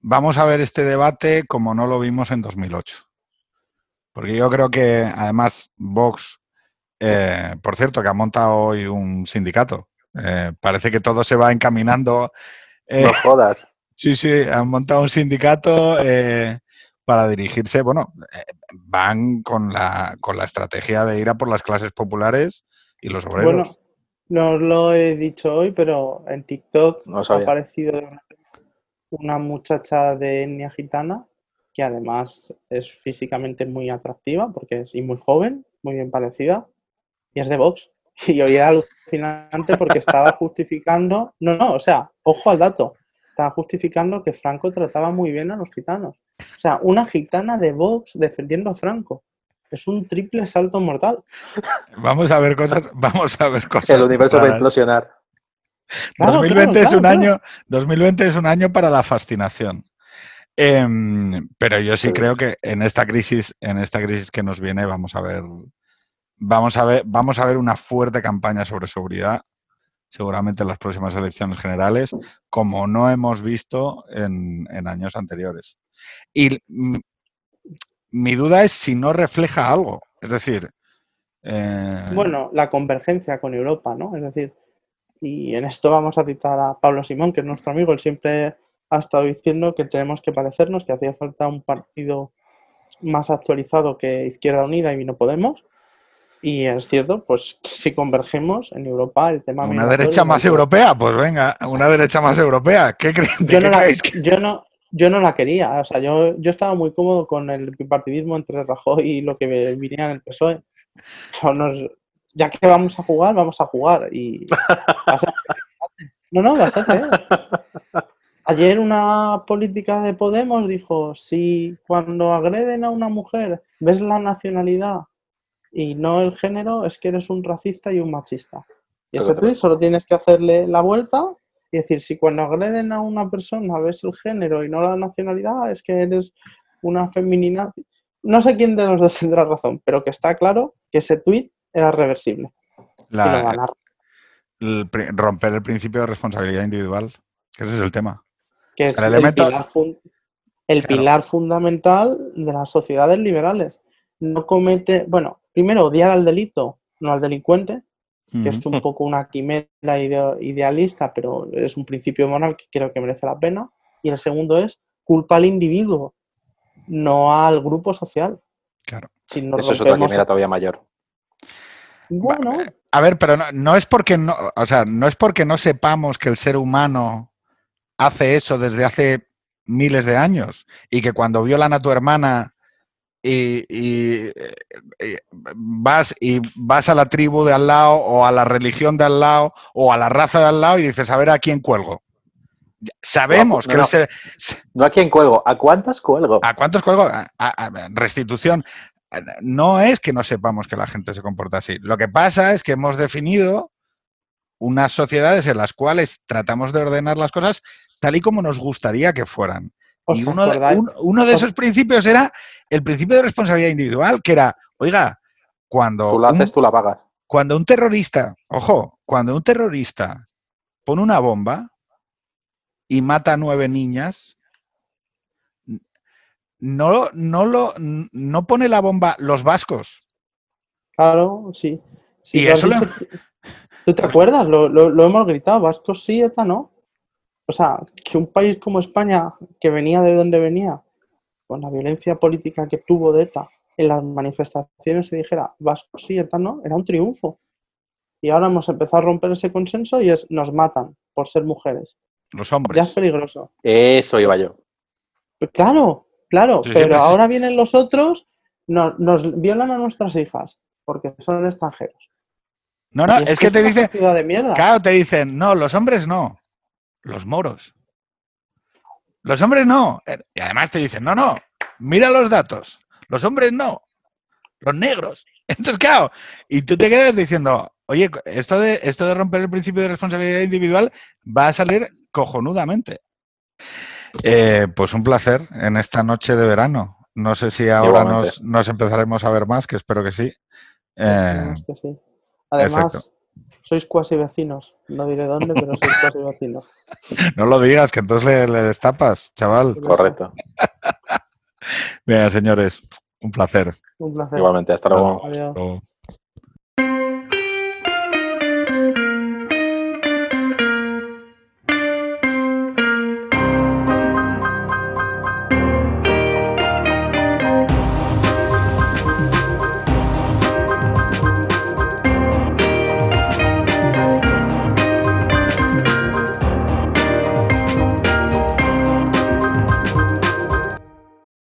vamos a ver este debate como no lo vimos en 2008. Porque yo creo que además Vox, eh, por cierto, que ha montado hoy un sindicato. Eh, parece que todo se va encaminando. Eh, no jodas. Sí, sí, han montado un sindicato eh, para dirigirse, bueno, eh, van con la, con la estrategia de ir a por las clases populares y los obreros. Bueno, no lo he dicho hoy, pero en TikTok ha aparecido una muchacha de etnia gitana que además es físicamente muy atractiva porque es y muy joven, muy bien parecida, y es de Vox. Y hoy era alucinante porque estaba justificando, no, no, o sea, ojo al dato, estaba justificando que Franco trataba muy bien a los gitanos. O sea, una gitana de Vox defendiendo a Franco. Es un triple salto mortal. Vamos a ver cosas, vamos a ver cosas. El universo va a implosionar. 2020 es un año, 2020 es un año para la fascinación. Em, pero yo sí creo que en esta crisis, en esta crisis que nos viene, vamos a ver, vamos a ver, vamos a ver una fuerte campaña sobre seguridad seguramente en las próximas elecciones generales, como no hemos visto en, años anteriores. Y mi duda es si no refleja algo. Es decir. Eh, bueno, la convergencia con Europa, ¿no? Es decir, y en esto vamos a citar a Pablo Simón, que es nuestro amigo. Él siempre ha estado diciendo que tenemos que parecernos, que hacía falta un partido más actualizado que Izquierda Unida y no Podemos. Y es cierto, pues si convergemos en Europa, el tema... Una derecha más europea, pues venga, una derecha más europea. ¿Qué creen? Yo, no la, yo, no, yo no la quería, o sea, yo, yo estaba muy cómodo con el bipartidismo entre Rajoy y lo que venía en el PSOE. ya que vamos a jugar, vamos a jugar. Y no, no, va a ser feo. Ayer una política de Podemos dijo, si cuando agreden a una mujer ves la nacionalidad y no el género, es que eres un racista y un machista. Y ese tweet solo tienes que hacerle la vuelta y decir, si cuando agreden a una persona ves el género y no la nacionalidad, es que eres una feminina. No sé quién de los dos tendrá razón, pero que está claro que ese tweet era reversible. romper el principio de responsabilidad individual, ese es el tema. Que es el, pilar, fundamental de las sociedades liberales. No comete, bueno, primero odiar al delito, no al delincuente, que es un poco una quimera idealista, pero es un principio moral que creo que merece la pena. Y el segundo es culpa al individuo, no al grupo social. Claro. Eso es otra quimera todavía mayor. Bueno. A ver, pero no, es porque no, o sea, no es porque no sepamos que el ser humano hace eso desde hace miles de años y que cuando violan a tu hermana y, y, vas y vas a la tribu de al lado o a la religión de al lado o a la raza de al lado y dices a ver a quién cuelgo. Sabemos que ser... no a quién cuelgo, a cuántos cuelgo. A cuántos cuelgo. restitución no es que no sepamos que la gente se comporta así. Lo que pasa es que hemos definido unas sociedades en las cuales tratamos de ordenar las cosas tal y como nos gustaría que fueran. Y uno de, esos principios era el principio de responsabilidad individual, que era, oiga, cuando... Tú la haces, tú la pagas. Cuando un terrorista, ojo, cuando un terrorista pone una bomba y mata a nueve niñas, no, no, lo, no pone la bomba los vascos. Claro, sí. y eso ¿Tú te acuerdas? Lo, lo, hemos gritado, vascos sí, ETA no. O sea, que un país como España, que venía de donde venía, con la violencia política que tuvo de ETA, en las manifestaciones se dijera, vascos sí, ETA no, era un triunfo. Y ahora hemos empezado a romper ese consenso y es, nos matan por ser mujeres. Los hombres. Ya es peligroso. Eso iba yo. Pues claro, Claro, pero ahora vienen los otros, nos violan a nuestras hijas porque son extranjeros. No, no, es, que, te dicen. De mierda. Claro, te dicen, no, los hombres no, los moros. Los hombres no. Y además te dicen, no, no, mira los datos. Los hombres no, los negros. Entonces, claro, y tú te quedas diciendo, oye, esto de, esto de romper el principio de responsabilidad individual va a salir cojonudamente. Eh, pues un placer en esta noche de verano. No sé si ahora nos, empezaremos a ver más, que espero que sí. Eh, Además, sois cuasi vecinos. No diré dónde, pero sois cuasi vecinos. no lo digas, que entonces le, destapas, chaval. Correcto. Bien, señores, un placer. Un placer. Igualmente, hasta luego.